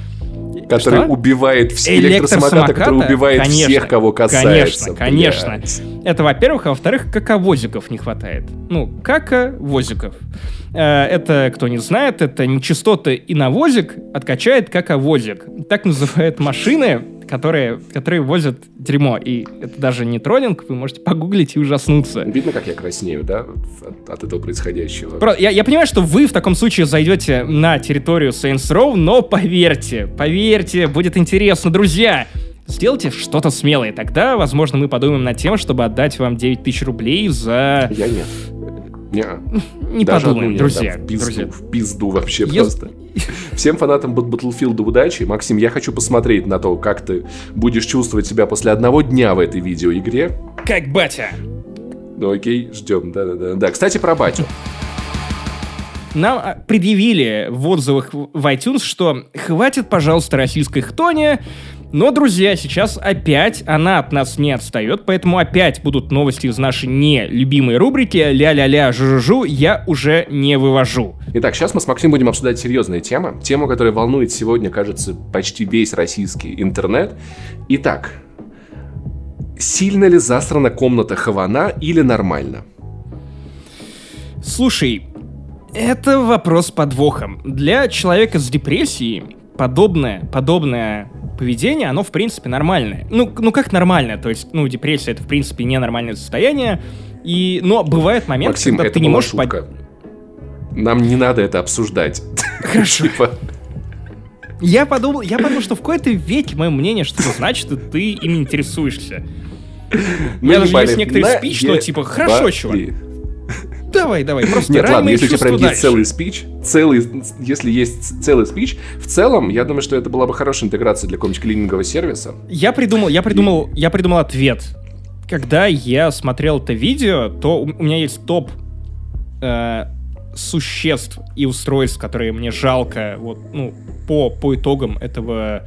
Который Что? убивает вс- электросамоката, который убивает Конечно, всех, кого касается. Конечно, конечно. блядь. Это, во-первых, а во-вторых, каковозиков не хватает. Ну, каковозиков. Э, Это, кто не знает, это нечистоты и навозик откачает каковозик. Так называют машины, которые, которые возят дерьмо. И это даже не троллинг, вы можете погуглить и ужаснуться. Видно, как я краснею, да, от, от этого происходящего? Про- Я, я понимаю, что вы в таком случае зайдете на территорию Saints Row, но поверьте, поверьте, будет интересно, друзья. Сделайте что-то смелое, тогда, возможно, мы подумаем над тем, чтобы отдать вам 9 тысяч рублей за... Я нет. Не, Не Даже подумаем, друзья. отдам. В пизду, друзья. в пизду вообще Ес- просто. Всем фанатам Battlefield удачи. Максим, я хочу посмотреть на то, как ты будешь чувствовать себя после одного дня в этой видеоигре. Как батя. Ну окей, ждем. Да-да-да. Да, кстати, про батю. Нам а, предъявили в отзывах в iTunes, что хватит, пожалуйста, российской хтони, но, друзья, сейчас опять она от нас не отстает, поэтому опять будут новости из нашей нелюбимой рубрики «Ля-ля-ля, жу-жу-жу, я уже не вывожу». Итак, сейчас мы с Максимом будем обсуждать серьезные темы. Тему, которая волнует сегодня, кажется, почти весь российский интернет. Итак, сильно ли засрана комната Хавана или нормально? Слушай, это вопрос с подвохом. Для человека с депрессией подобное, подобное поведение, оно в принципе нормальное. Ну, ну как нормальное? То есть, ну, депрессия это в принципе ненормальное состояние. И, но бывает момент, Максим, когда это ты не можешь под- шутка. Нам не надо это обсуждать. Хорошо. Типа, Я подумал, я подумал, что в какой-то веке мое мнение, что значит, что ты им интересуешься. ну, меня даже есть некоторый На спич, но типа, хорошо, чувак. Давай, давай, просто Нет, ладно, если у тебя прям есть целый спич, целый, если есть целый спич, в целом, я думаю, что это была бы хорошая интеграция для какого-нибудь клинингового сервиса. Я придумал, я придумал, я придумал ответ. Когда я смотрел это видео, то у у меня есть топ э, существ и устройств, которые мне жалко, вот, ну, по, по итогам этого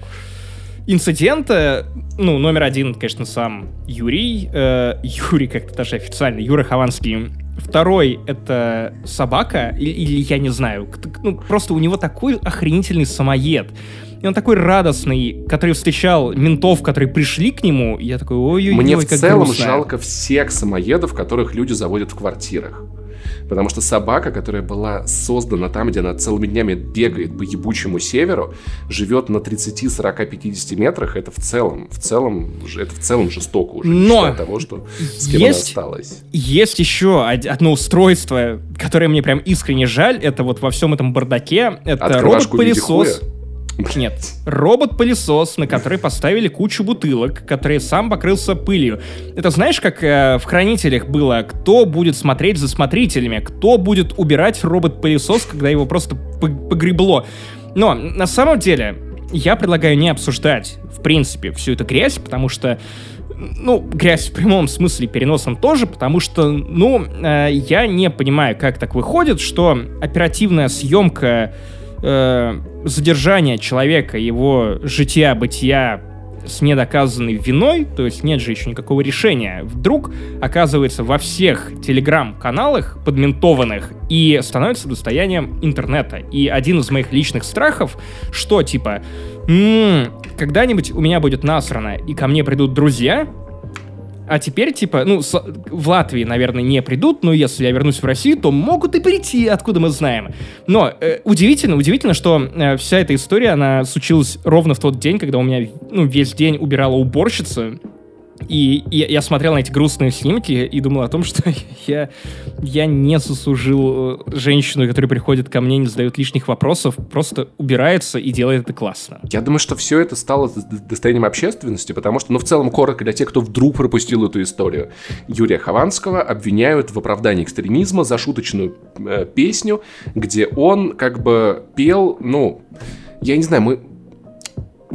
инцидента. Ну, номер один, конечно, сам Юрий. Э, Юрий как-то даже официально, Юра Хованский. Второй — это собака, или, или я не знаю, ну, просто у него такой охренительный самоед. и он такой радостный, который встречал ментов, которые пришли к нему, и я такой, ой-ой-ой, Мне в как целом грустно. жалко всех самоедов, которых люди заводят в квартирах. Потому что собака, которая была создана там, где она целыми днями бегает по ебучему северу, живет на 30, 40, 50 метрах, это в целом, в целом, это в целом жестоко уже, Но того, что с кем она есть- осталась. Есть еще од- одно устройство, которое мне прям искренне жаль, это вот во всем этом бардаке, это робот-пылесос. Нет, робот-пылесос, на который поставили кучу бутылок, который сам покрылся пылью. Это знаешь, как э, в «Хранителях» было, кто будет смотреть за смотрителями, кто будет убирать робот-пылесос, когда его просто по- погребло. Но на самом деле я предлагаю не обсуждать, в принципе, всю эту грязь, потому что ну, грязь в прямом смысле переносом тоже, потому что, ну, э, я не понимаю, как так выходит, что оперативная съемка э, задержания человека, его жития-бытия с недоказанной виной, то есть нет же еще никакого решения, вдруг оказывается во всех телеграм-каналах подментованных и становится достоянием интернета. И один из моих личных страхов, что типа, «М, когда-нибудь у меня будет насрано, и ко мне придут друзья, а теперь, типа, ну, с- в Латвии, наверное, не придут, но если я вернусь в Россию, то могут и прийти, откуда мы знаем. Но э, удивительно, удивительно, что э, вся эта история, она случилась ровно в тот день, когда у меня, ну, весь день убирала уборщица, и я, я смотрел на эти грустные снимки и думал о том, что я, я не заслужил э, женщину, которая приходит ко мне, не задает лишних вопросов, просто убирается и делает это классно. Я думаю, что все это стало достоянием общественности, потому что, ну, в целом, коротко для тех, кто вдруг пропустил эту историю. Юрия Хованского обвиняют в оправдании экстремизма за шуточную э, песню, где он как бы пел, ну, я не знаю, мы...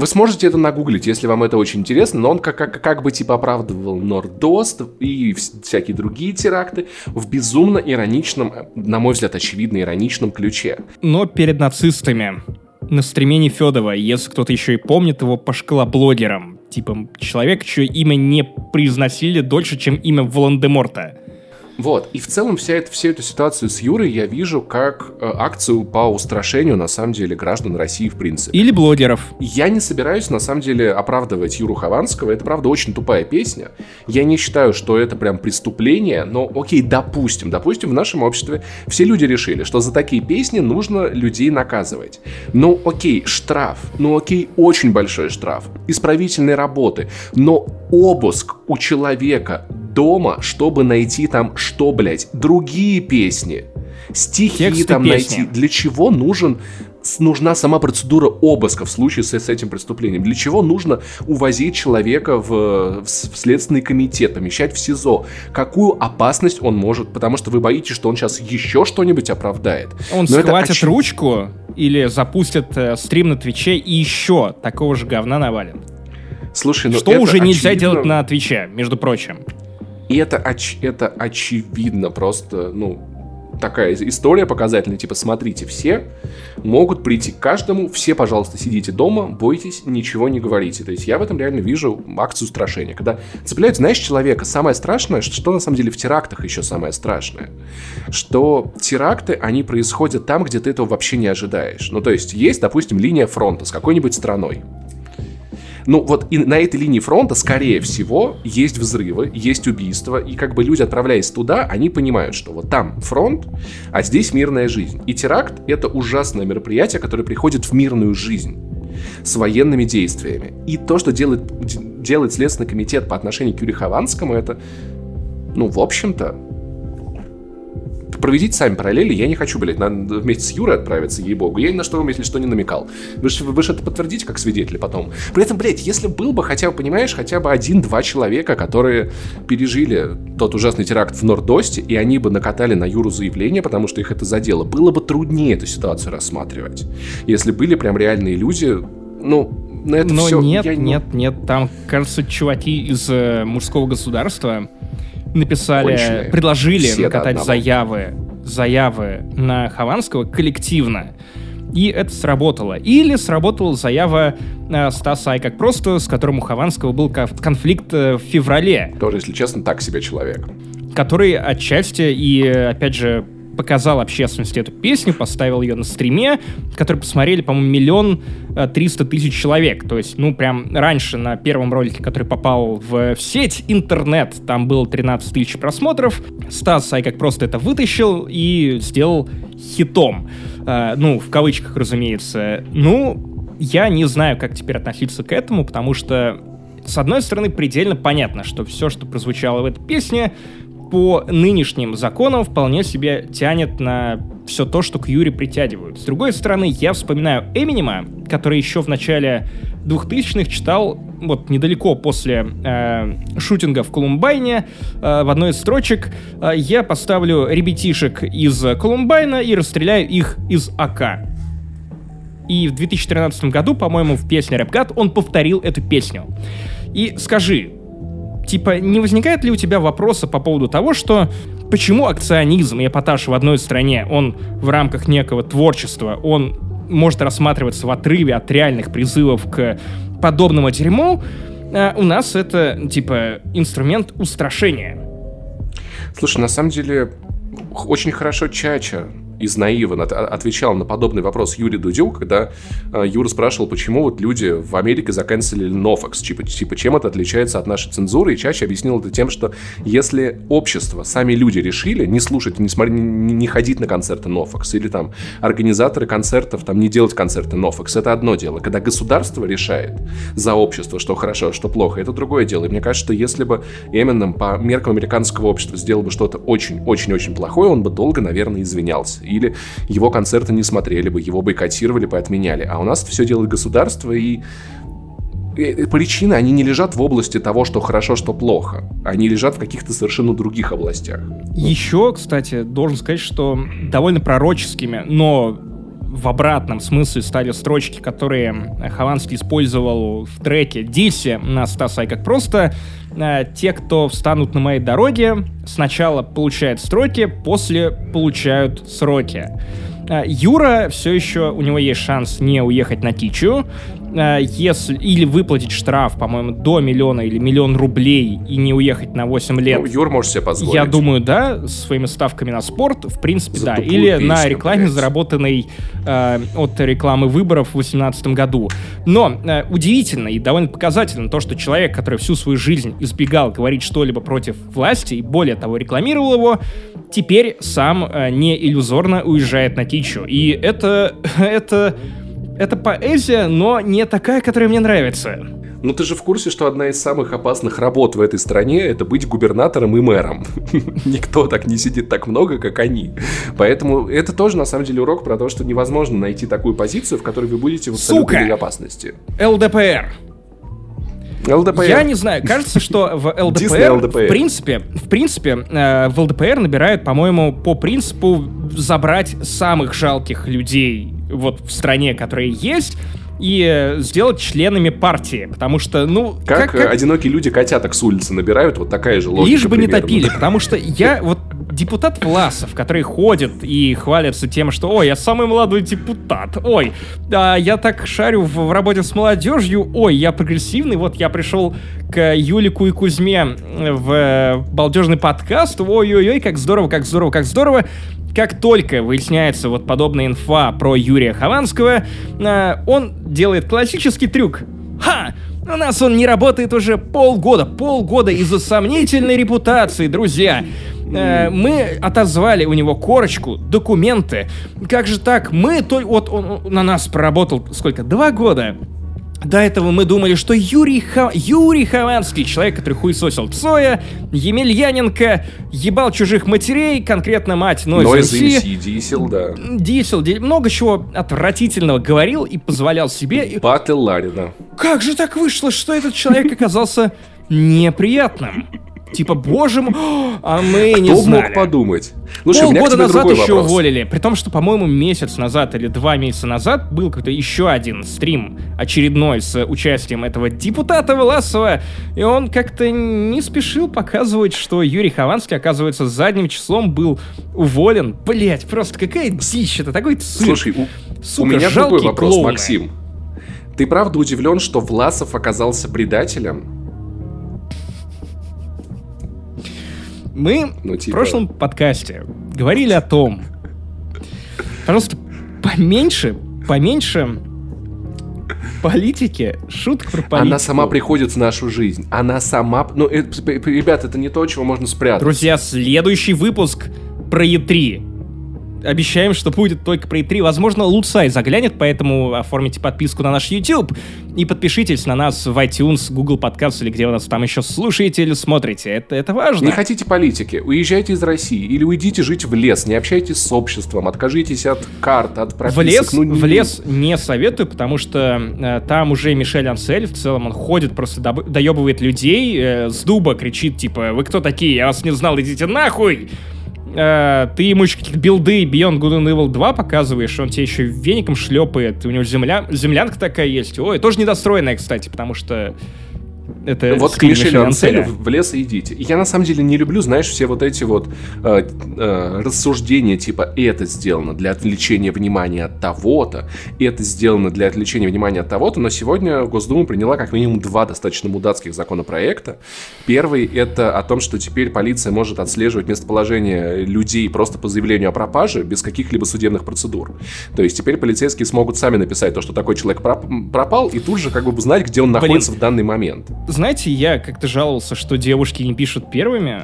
Вы сможете это нагуглить, если вам это очень интересно, но он как, как, как бы типа оправдывал Нордост и вс- всякие другие теракты в безумно ироничном, на мой взгляд, очевидно ироничном ключе. Но перед нацистами на стриме Нефедова, если кто-то еще и помнит его по школоблогерам, типа человек, чье имя не произносили дольше, чем имя Волан-де-Морта. Вот, и в целом вся эта, всю эту ситуацию с Юрой я вижу как э, акцию по устрашению, на самом деле, граждан России в принципе. Или блогеров. Я не собираюсь, на самом деле, оправдывать Юру Хованского. Это, правда, очень тупая песня. Я не считаю, что это прям преступление, но окей, допустим. Допустим, в нашем обществе все люди решили, что за такие песни нужно людей наказывать. Ну окей, штраф. Ну окей, очень большой штраф. Исправительные работы. Но обыск у человека дома, чтобы найти там что, блядь, другие песни. Стихи Тексты там песни. найти. Для чего нужен нужна сама процедура обыска в случае с, с этим преступлением? Для чего нужно увозить человека в, в в следственный комитет, помещать в СИЗО? Какую опасность он может? Потому что вы боитесь, что он сейчас еще что-нибудь оправдает. Он Но схватит очи- ручку или запустит э, стрим на Твиче и еще такого же говна навалит. Слушай, ну что уже нельзя очевидно- делать на Твиче, между прочим. И это, оч- это очевидно просто, ну, такая история показательная. Типа, смотрите, все могут прийти к каждому, все, пожалуйста, сидите дома, бойтесь, ничего не говорите. То есть я в этом реально вижу акцию страшения. Когда цепляют, знаешь, человека, самое страшное, что, что на самом деле в терактах еще самое страшное, что теракты, они происходят там, где ты этого вообще не ожидаешь. Ну, то есть есть, допустим, линия фронта с какой-нибудь страной. Ну вот и на этой линии фронта, скорее всего, есть взрывы, есть убийства, и как бы люди, отправляясь туда, они понимают, что вот там фронт, а здесь мирная жизнь. И теракт — это ужасное мероприятие, которое приходит в мирную жизнь с военными действиями. И то, что делает, делает Следственный комитет по отношению к Юрию Хованскому, это, ну, в общем-то, проведите сами параллели, я не хочу, блядь, на- вместе с Юрой отправиться, ей-богу. Я ни на что вам, если что, не намекал. Вы же вы ж это подтвердите как свидетели потом. При этом, блядь, если был бы хотя бы, понимаешь, хотя бы один-два человека, которые пережили тот ужасный теракт в Нордосте, и они бы накатали на Юру заявление, потому что их это задело, было бы труднее эту ситуацию рассматривать. Если были прям реальные люди, ну, на это Но все... нет, я не- нет, нет, там, кажется, чуваки из э, мужского государства написали, Конченые. предложили Все накатать заявы, заявы на Хованского коллективно. И это сработало. Или сработала заява э, Стаса Айкак просто, с которым у Хованского был конф- конфликт э, в феврале, Тоже, если честно, так себе человек. который отчасти и, э, опять же, показал общественности эту песню, поставил ее на стриме, который посмотрели, по-моему, миллион э, триста тысяч человек. То есть, ну, прям раньше на первом ролике, который попал в, в сеть, интернет, там было 13 тысяч просмотров. Стас Ай как просто это вытащил и сделал хитом. Э, ну, в кавычках, разумеется. Ну, я не знаю, как теперь относиться к этому, потому что с одной стороны, предельно понятно, что все, что прозвучало в этой песне, по нынешним законам вполне себе тянет на все то, что к Юре притягивают. С другой стороны, я вспоминаю Эминема, который еще в начале 2000-х читал вот недалеко после э, шутинга в Колумбайне э, в одной из строчек э, я поставлю ребятишек из Колумбайна и расстреляю их из АК. И в 2013 году, по-моему, в песне «Рэп он повторил эту песню. И скажи, типа, не возникает ли у тебя вопроса по поводу того, что почему акционизм и эпатаж в одной стране, он в рамках некого творчества, он может рассматриваться в отрыве от реальных призывов к подобному дерьму, а у нас это, типа, инструмент устрашения. Слушай, на самом деле, очень хорошо Чача из Наива отвечал на подобный вопрос Юрий Дудю, когда э, Юра спрашивал, почему вот люди в Америке заканцелили Нофакс, типа, типа чем это отличается от нашей цензуры, и чаще объяснил это тем, что если общество, сами люди решили не слушать, не, смотреть, не, ходить на концерты Нофакс, или там организаторы концертов там не делать концерты Нофакс, это одно дело. Когда государство решает за общество, что хорошо, что плохо, это другое дело. И мне кажется, что если бы Эминем по меркам американского общества сделал бы что-то очень-очень-очень плохое, он бы долго, наверное, извинялся или его концерты не смотрели бы, его бойкотировали бы, отменяли. А у нас все делает государство, и причины, они не лежат в области того, что хорошо, что плохо. Они лежат в каких-то совершенно других областях. Еще, кстати, должен сказать, что довольно пророческими, но в обратном смысле стали строчки, которые Хованский использовал в треке «Диси» на Стаса, как просто те, кто встанут на моей дороге, сначала получают строки, после получают сроки. Э, Юра все еще, у него есть шанс не уехать на Тичу, Э, если или выплатить штраф, по-моему, до миллиона или миллион рублей и не уехать на 8 лет. Ну, Юр может себе позволить. Я думаю, да, своими ставками на спорт, в принципе, За да. Или песню, на рекламе, блядь. заработанной э, от рекламы выборов в 2018 году. Но э, удивительно и довольно показательно то, что человек, который всю свою жизнь избегал говорить что-либо против власти и более того рекламировал его, теперь сам э, не иллюзорно уезжает на Тичу. И это, это это поэзия, но не такая, которая мне нравится. Ну ты же в курсе, что одна из самых опасных работ в этой стране это быть губернатором и мэром. Никто так не сидит так много, как они. Поэтому это тоже на самом деле урок про то, что невозможно найти такую позицию, в которой вы будете в абсолютной безопасности. ЛДПР. ЛДПР. Я не знаю, кажется, что в ЛДПР, ЛДПР. в принципе, в принципе, э, в ЛДПР набирают, по-моему, по принципу забрать самых жалких людей вот в стране, которые есть, и э, сделать членами партии, потому что, ну... Как, как, как... одинокие люди котяток с улицы набирают, вот такая же логика Лишь бы примерно. не топили, потому что я вот депутат Власов, который ходит и хвалится тем, что «Ой, я самый молодой депутат», «Ой, а я так шарю в, в работе с молодежью», «Ой, я прогрессивный, вот я пришел к Юлику и Кузьме в э, балдежный подкаст, ой-ой-ой, как здорово, как здорово, как здорово». Как только выясняется вот подобная инфа про Юрия Хованского, э, он делает классический трюк. Ха! У нас он не работает уже полгода. Полгода из-за сомнительной репутации, друзья. Э, мы отозвали у него корочку, документы. Как же так? Мы то вот он, он на нас проработал сколько? Два года. До этого мы думали, что Юрий, Ха... Юрий Хованский, человек, который хуесосил Цоя, Емельяненко, ебал чужих матерей, конкретно мать Нойз MC, Дисел, да. Дисел, много чего отвратительного говорил и позволял себе. Батл Ларина. Как же так вышло, что этот человек оказался неприятным? Типа, боже мой, а мы Кто не знали. мог подумать? Слушай, Полгода назад еще вопрос. уволили. При том, что, по-моему, месяц назад или два месяца назад был какой-то еще один стрим очередной с участием этого депутата Власова. И он как-то не спешил показывать, что Юрий Хованский, оказывается, задним числом был уволен. Блять, просто какая дичь, это такой цирк. Слушай, у, Сука, у меня другой вопрос, клоуны. Максим. Ты правда удивлен, что Власов оказался предателем? Мы ну, типа... в прошлом подкасте говорили о том, пожалуйста, поменьше, поменьше политики, шуток про политику. Она сама приходит в нашу жизнь. Она сама... Ну, это, ребят, это не то, чего можно спрятать. Друзья, следующий выпуск про Е3 обещаем, что будет только про E3. Возможно, Луцай заглянет, поэтому оформите подписку на наш YouTube и подпишитесь на нас в iTunes, Google Podcast или где вы нас там еще слушаете или смотрите. Это, это важно. Не хотите политики? Уезжайте из России или уйдите жить в лес. Не общайтесь с обществом, откажитесь от карт, от прописок. В лес, ну, не... в лес не советую, потому что э, там уже Мишель Ансель, в целом он ходит, просто до, доебывает людей, э, с дуба кричит, типа, вы кто такие? Я вас не знал, идите нахуй! Э, ты ему еще какие-то билды Beyond Good and Evil 2 показываешь, он тебе еще веником шлепает, у него земля, землянка такая есть. Ой, тоже недостроенная, кстати, потому что это вот к Мишелю Анцелю в лес идите. Я на самом деле не люблю, знаешь, все вот эти вот э, э, рассуждения типа это сделано для отвлечения внимания от того-то, это сделано для отвлечения внимания от того-то, но сегодня Госдума приняла как минимум два достаточно мудацких законопроекта. Первый это о том, что теперь полиция может отслеживать местоположение людей просто по заявлению о пропаже без каких-либо судебных процедур. То есть теперь полицейские смогут сами написать то, что такой человек пропал, и тут же как бы знать, где он находится Блин. в данный момент знаете, я как-то жаловался, что девушки не пишут первыми.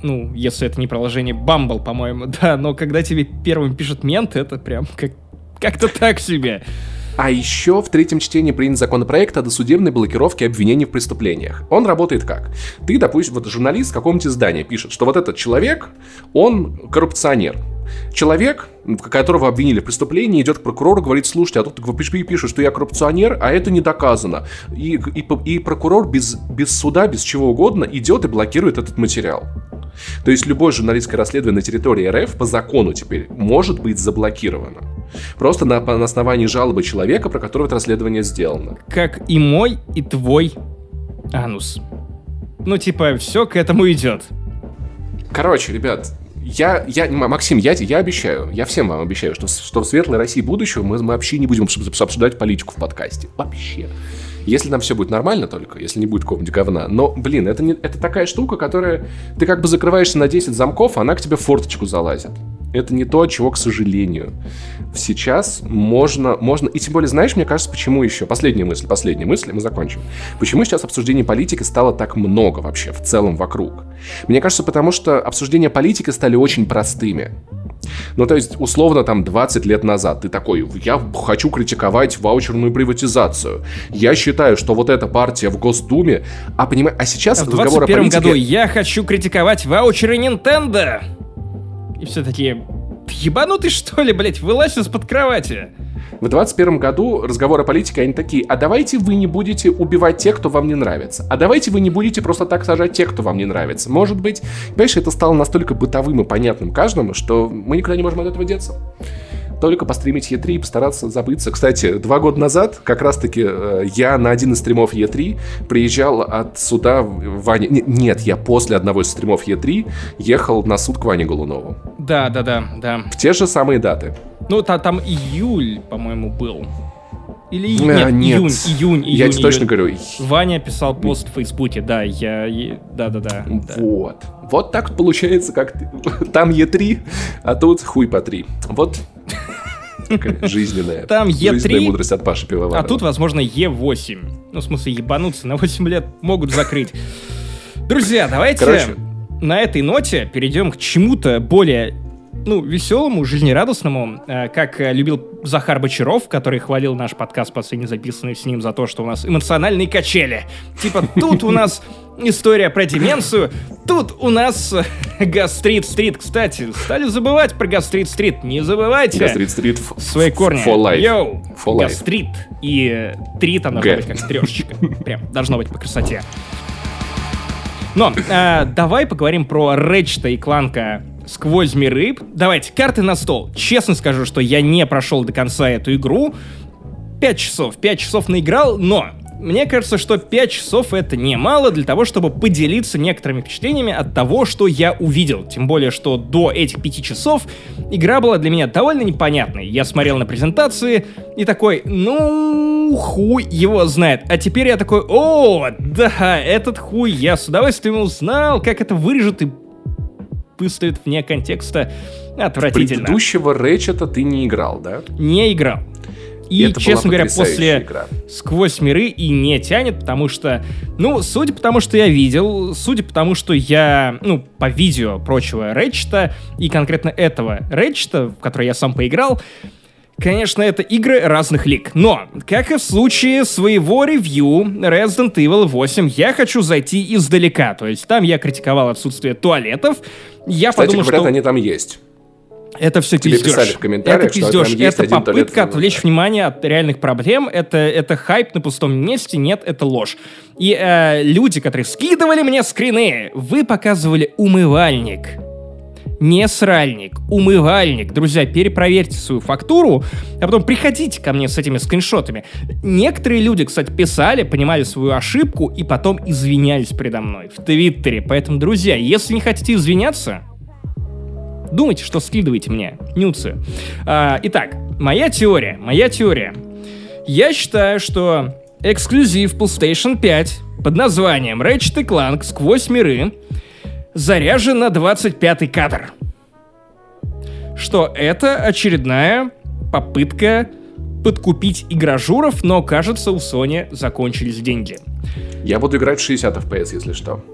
Ну, если это не приложение Bumble, по-моему, да, но когда тебе первым пишет мент, это прям как как-то так себе. А еще в третьем чтении принят законопроект о досудебной блокировке обвинений в преступлениях. Он работает как? Ты, допустим, вот журналист какого-нибудь издания пишет, что вот этот человек, он коррупционер. Человек, которого обвинили в преступлении, идет к прокурору, говорит, слушайте, а тут пишут, что я коррупционер, а это не доказано. И, и, и прокурор без, без суда, без чего угодно идет и блокирует этот материал. То есть любое журналистское расследование на территории РФ по закону теперь может быть заблокировано. Просто на, на основании жалобы человека, про которого это расследование сделано. Как и мой, и твой анус. Ну, типа, все к этому идет. Короче, ребят, я, я, Максим, я, я обещаю, я всем вам обещаю, что, что в светлой России будущего мы, мы вообще не будем обсуждать политику в подкасте. Вообще. Если там все будет нормально только, если не будет какого-нибудь говна. Но, блин, это, не, это такая штука, которая... Ты как бы закрываешься на 10 замков, а она к тебе форточку залазит. Это не то, чего, к сожалению, сейчас можно, можно... И тем более, знаешь, мне кажется, почему еще... Последняя мысль, последняя мысль, мы закончим. Почему сейчас обсуждений политики стало так много вообще в целом вокруг? Мне кажется, потому что обсуждения политики стали очень простыми. Ну, то есть, условно, там, 20 лет назад ты такой, я хочу критиковать ваучерную приватизацию. Я считаю, что вот эта партия в Госдуме... А, понимаешь, а сейчас а в 21 году я хочу критиковать ваучеры Nintendo. И все такие, ты ебанутый что ли, блядь, вылазь из-под кровати. В 21 году разговоры о политике, они такие, а давайте вы не будете убивать тех, кто вам не нравится. А давайте вы не будете просто так сажать тех, кто вам не нравится. Может быть, понимаешь, это стало настолько бытовым и понятным каждому, что мы никуда не можем от этого деться только постримить E3 и постараться забыться. Кстати, два года назад, как раз-таки, э, я на один из стримов E3 приезжал от суда Ване... Нет, я после одного из стримов E3 ехал на суд к Ване Голунову. Да, да, да, да. В те же самые даты. Ну, та, там июль, по-моему, был. Или нет, нет, июнь, июнь, июнь. Я тебе точно говорю. Ваня писал пост в Фейсбуке, да, я, да, да, да. Вот. Да. Вот так получается, как ты... там Е3, а тут хуй по три. Вот жизненная. Там Е3. Жизненная мудрость от Паши Пивоварова. А тут, возможно, Е8. Ну, в смысле, ебануться на 8 лет могут закрыть. Друзья, давайте Короче. на этой ноте перейдем к чему-то более ну, веселому, жизнерадостному, э, как э, любил Захар Бочаров, который хвалил наш подкаст, последний записанный с ним, за то, что у нас эмоциональные качели. Типа, тут у нас история про деменцию, тут у нас э, Гастрит-стрит. Кстати, стали забывать про Гастрит-стрит. Не забывайте Гастрит-стрит свои корни. For life. Йоу, for life. Гастрит. И три там должно быть как трешечка. Прям, должно быть по красоте. Но э, давай поговорим про Рэчта и Кланка сквозь миры. Давайте, карты на стол. Честно скажу, что я не прошел до конца эту игру. 5 часов, 5 часов наиграл, но мне кажется, что 5 часов это немало для того, чтобы поделиться некоторыми впечатлениями от того, что я увидел. Тем более, что до этих 5 часов игра была для меня довольно непонятной. Я смотрел на презентации и такой, ну, хуй его знает. А теперь я такой, о, да, этот хуй я с удовольствием узнал, как это вырежут и выставит вне контекста отвратительно. Предыдущего Рэчета ты не играл, да? Не играл. И, это честно говоря, после игра. сквозь миры и не тянет, потому что, ну, судя по тому, что я видел, судя по тому, что я, ну, по видео прочего Рэчета, и конкретно этого Рэчета, в который я сам поиграл, Конечно, это игры разных лиг, но, как и в случае своего ревью Resident Evil 8, я хочу зайти издалека, то есть там я критиковал отсутствие туалетов, я Кстати, подумал, говорят, что... они там есть. Это все Тебе пиздеж. писали в комментариях, это что пиздеж. есть это попытка отвлечь внимание от реальных проблем. Это, это хайп на пустом месте. Нет, это ложь. И э, люди, которые скидывали мне скрины, вы показывали умывальник. Не сральник, умывальник. Друзья, перепроверьте свою фактуру, а потом приходите ко мне с этими скриншотами. Некоторые люди, кстати, писали, понимали свою ошибку и потом извинялись предо мной в Твиттере. Поэтому, друзья, если не хотите извиняться, Думайте, что скидываете мне, нюцы. А, итак, моя теория, моя теория. Я считаю, что эксклюзив PlayStation 5 под названием Ratchet Clank сквозь миры заряжен на 25 кадр. Что это очередная попытка подкупить игражуров, но, кажется, у Sony закончились деньги. Я буду играть в 60 FPS, если что.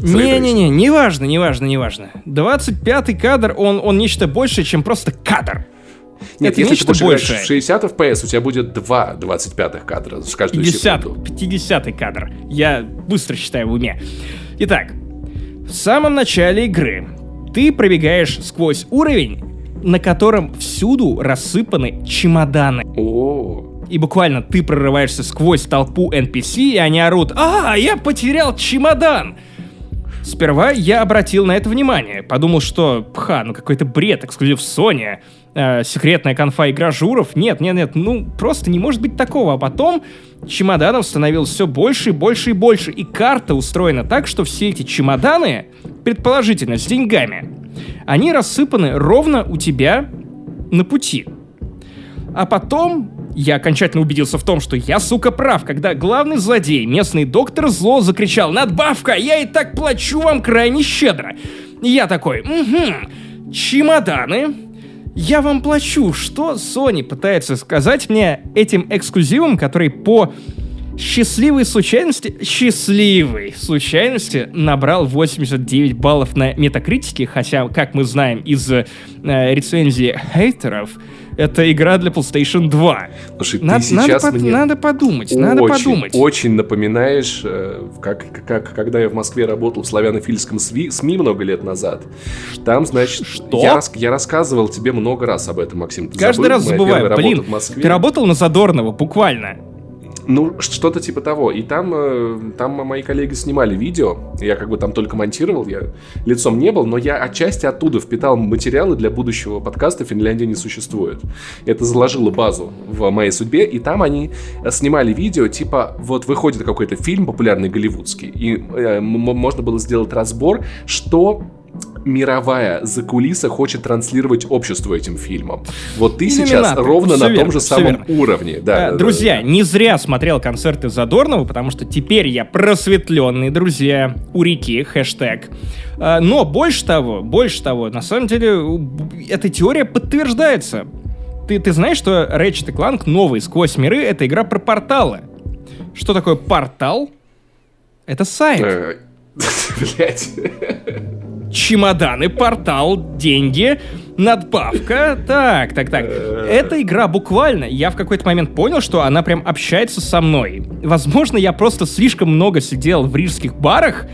Не-не-не, неважно, неважно, неважно. 25-й кадр, он, он нечто большее, чем просто кадр. Нет, это если нечто ты будешь в 60 FPS, у тебя будет два 25 кадра с каждую 50, секунду. 50 кадр. Я быстро считаю в уме. Итак, в самом начале игры ты пробегаешь сквозь уровень, на котором всюду рассыпаны чемоданы. О, И буквально ты прорываешься сквозь толпу NPC, и они орут «А, я потерял чемодан!» Сперва я обратил на это внимание. Подумал, что, пха, ну какой-то бред, эксклюзив Sony, э, секретная конфа игражуров. Нет, нет, нет, ну просто не может быть такого. А потом чемоданов становилось все больше и больше и больше. И карта устроена так, что все эти чемоданы, предположительно, с деньгами, они рассыпаны ровно у тебя на пути. А потом я окончательно убедился в том, что я, сука, прав, когда главный злодей, местный доктор зло, закричал «Надбавка! Я и так плачу вам крайне щедро!» И я такой «Угу, чемоданы, я вам плачу». Что Sony пытается сказать мне этим эксклюзивом, который по счастливой случайности, счастливой случайности набрал 89 баллов на метакритике, хотя, как мы знаем из э, рецензии хейтеров, это игра для PlayStation 2. слушай, Надо, ты надо сейчас под- мне надо подумать, надо очень, подумать. очень напоминаешь, э, как, как когда я в Москве работал в славянофильском СМИ, СМИ много лет назад. Там, значит, Что? Я, я рассказывал тебе много раз об этом, Максим. Ты Каждый забыл? раз забываю. Блин, в Москве. ты работал на Задорного, буквально. Ну, что-то типа того. И там, э, там мои коллеги снимали видео. Я как бы там только монтировал, я лицом не был, но я отчасти оттуда впитал материалы для будущего подкаста «Финляндия не существует». Это заложило базу в моей судьбе, и там они э, снимали видео, типа, вот выходит какой-то фильм популярный голливудский, и э, можно было сделать разбор, что мировая закулиса хочет транслировать обществу этим фильмом. Вот ты сейчас Иллюминаты. ровно Всё на верно, том же самом верно. уровне. Да, Э, да, друзья, да. не зря смотрел концерты Задорнова, потому что теперь я просветленный, друзья, у реки, хэштег. Э, Но больше того, больше того, на самом деле, эта теория подтверждается. Ты, ты знаешь, что Ratchet Clank новый «Сквозь миры» — это игра про порталы. Что такое портал? Это сайт. Э, Блять. чемоданы, портал, деньги, надбавка. Так, так, так. Эта игра буквально, я в какой-то момент понял, что она прям общается со мной. Возможно, я просто слишком много сидел в рижских барах,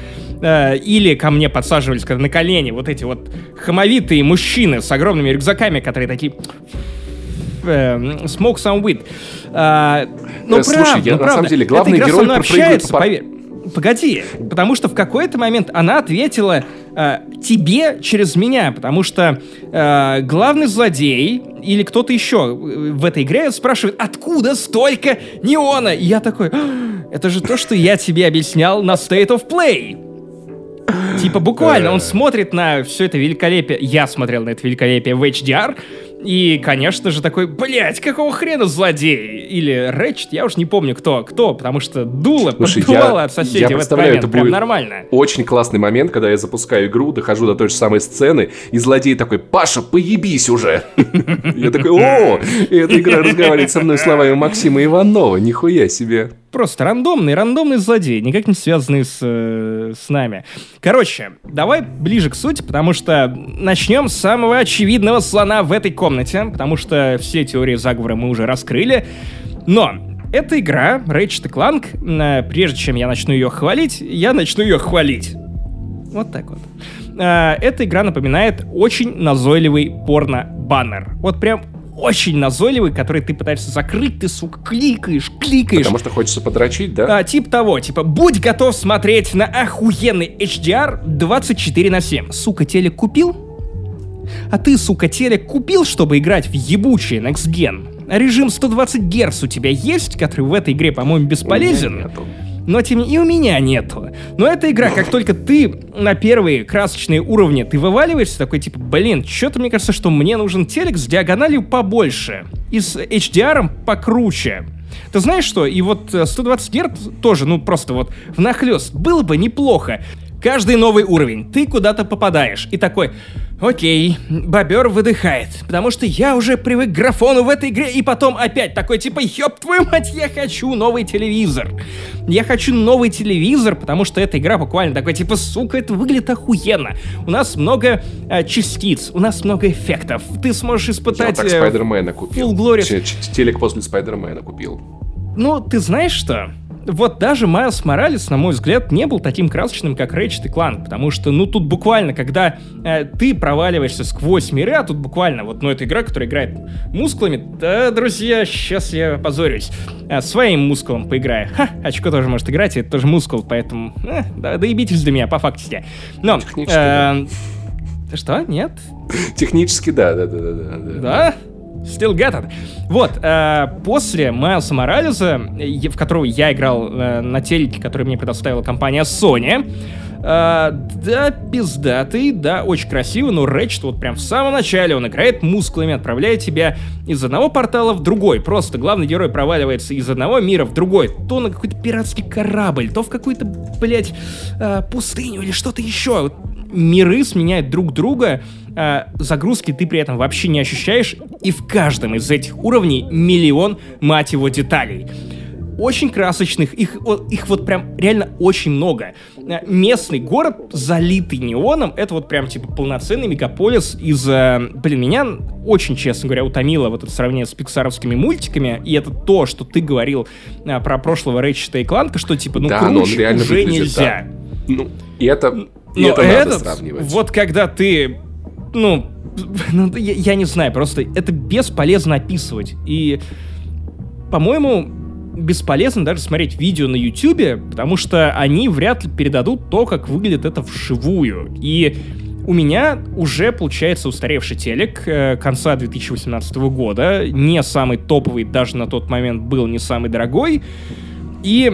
э, или ко мне подсаживались когда на колени вот эти вот хамовитые мужчины с огромными рюкзаками, которые такие... э, Smoke some weed. А, ну, слушай, правда, я ну, на самом правда. деле Эта главный игра со герой мной общается, по поверь. Погоди, потому что в какой-то момент она ответила э, тебе через меня, потому что э, главный злодей или кто-то еще э, в этой игре спрашивает, откуда столько неона? И я такой, «А, это же то, что я тебе объяснял на State of Play. Типа буквально он смотрит на все это великолепие. Я смотрел на это великолепие в HDR. И, конечно же, такой, блядь, какого хрена злодей? или Ratchet, я уж не помню кто, кто, потому что дуло Слушай, поддувало я, от соседей я в этот момент, это прям нормально. Очень классный момент, когда я запускаю игру, дохожу до той же самой сцены, и злодей такой, Паша, поебись уже! Я такой, о, и эта игра разговаривает со мной словами Максима Иванова, нихуя себе. Просто рандомный, рандомный злодей, никак не связанный с, э, с нами. Короче, давай ближе к сути, потому что начнем с самого очевидного слона в этой комнате, потому что все теории заговора мы уже раскрыли. Но эта игра, Ratchet Clank, э, прежде чем я начну ее хвалить, я начну ее хвалить. Вот так вот. Э, эта игра напоминает очень назойливый порно-баннер. Вот прям очень назойливый, который ты пытаешься закрыть, ты, сука, кликаешь, кликаешь. Потому что хочется подрочить, да? А, тип того, типа, будь готов смотреть на охуенный HDR 24 на 7. Сука, телек купил? А ты, сука, телек купил, чтобы играть в ебучий Next Gen? Режим 120 Гц у тебя есть, который в этой игре, по-моему, бесполезен? Но тем и у меня нету. Но эта игра, как только ты на первые красочные уровни, ты вываливаешься, такой типа, блин, что-то мне кажется, что мне нужен телек с диагональю побольше и с HDR покруче. Ты знаешь что? И вот 120 Гц тоже, ну просто вот внахлёст. Было бы неплохо. Каждый новый уровень, ты куда-то попадаешь. И такой, окей, бобер выдыхает, потому что я уже привык к графону в этой игре, и потом опять такой, типа, ёб твою мать, я хочу новый телевизор. Я хочу новый телевизор, потому что эта игра буквально такой, типа, сука, это выглядит охуенно. У нас много э, частиц, у нас много эффектов. Ты сможешь испытать... Я так э, Спайдермена купил. Full Glory. Телек после Спайдермена купил. Ну, ты знаешь что? Вот даже Майлз Моралес, на мой взгляд, не был таким красочным, как Рэйчет и Кланк, потому что, ну, тут буквально, когда э, ты проваливаешься сквозь миры, а тут буквально, вот, ну, это игра, которая играет мускулами, да, друзья, сейчас я позорюсь, э, своим мускулом поиграю. Ха, очко тоже может играть, и это тоже мускул, поэтому, э, да, доебитесь для меня, по фактике. Но, э, что, нет? Технически, да, да, да, да, да. Да? Still get it. Вот, э, после Майлса Моралеса, в которого я играл э, на телеке, который мне предоставила компания Sony, Uh, да, пиздатый, да, очень красиво, но Рэчет вот прям в самом начале он играет мускулами, отправляет тебя из одного портала в другой. Просто главный герой проваливается из одного мира в другой. То на какой-то пиратский корабль, то в какую-то, блядь, uh, пустыню или что-то еще. Миры сменяют друг друга, э, загрузки ты при этом вообще не ощущаешь, и в каждом из этих уровней миллион, мать его, деталей. Очень красочных, их, их вот прям реально очень много. Э, местный город, залитый неоном, это вот прям типа полноценный мегаполис из... Э, блин, меня очень, честно говоря, утомило вот это сравнение с пиксаровскими мультиками, и это то, что ты говорил э, про прошлого Рэйчета и Кланка, что типа, ну, да, круче уже нельзя. Да. Ну, и это и Но это этот, надо сравнивать. Вот когда ты ну, ну я, я не знаю, просто это бесполезно описывать. И, по-моему, бесполезно даже смотреть видео на YouTube, потому что они вряд ли передадут то, как выглядит это вживую. И у меня уже получается устаревший телек э, конца 2018 года, не самый топовый, даже на тот момент был не самый дорогой. И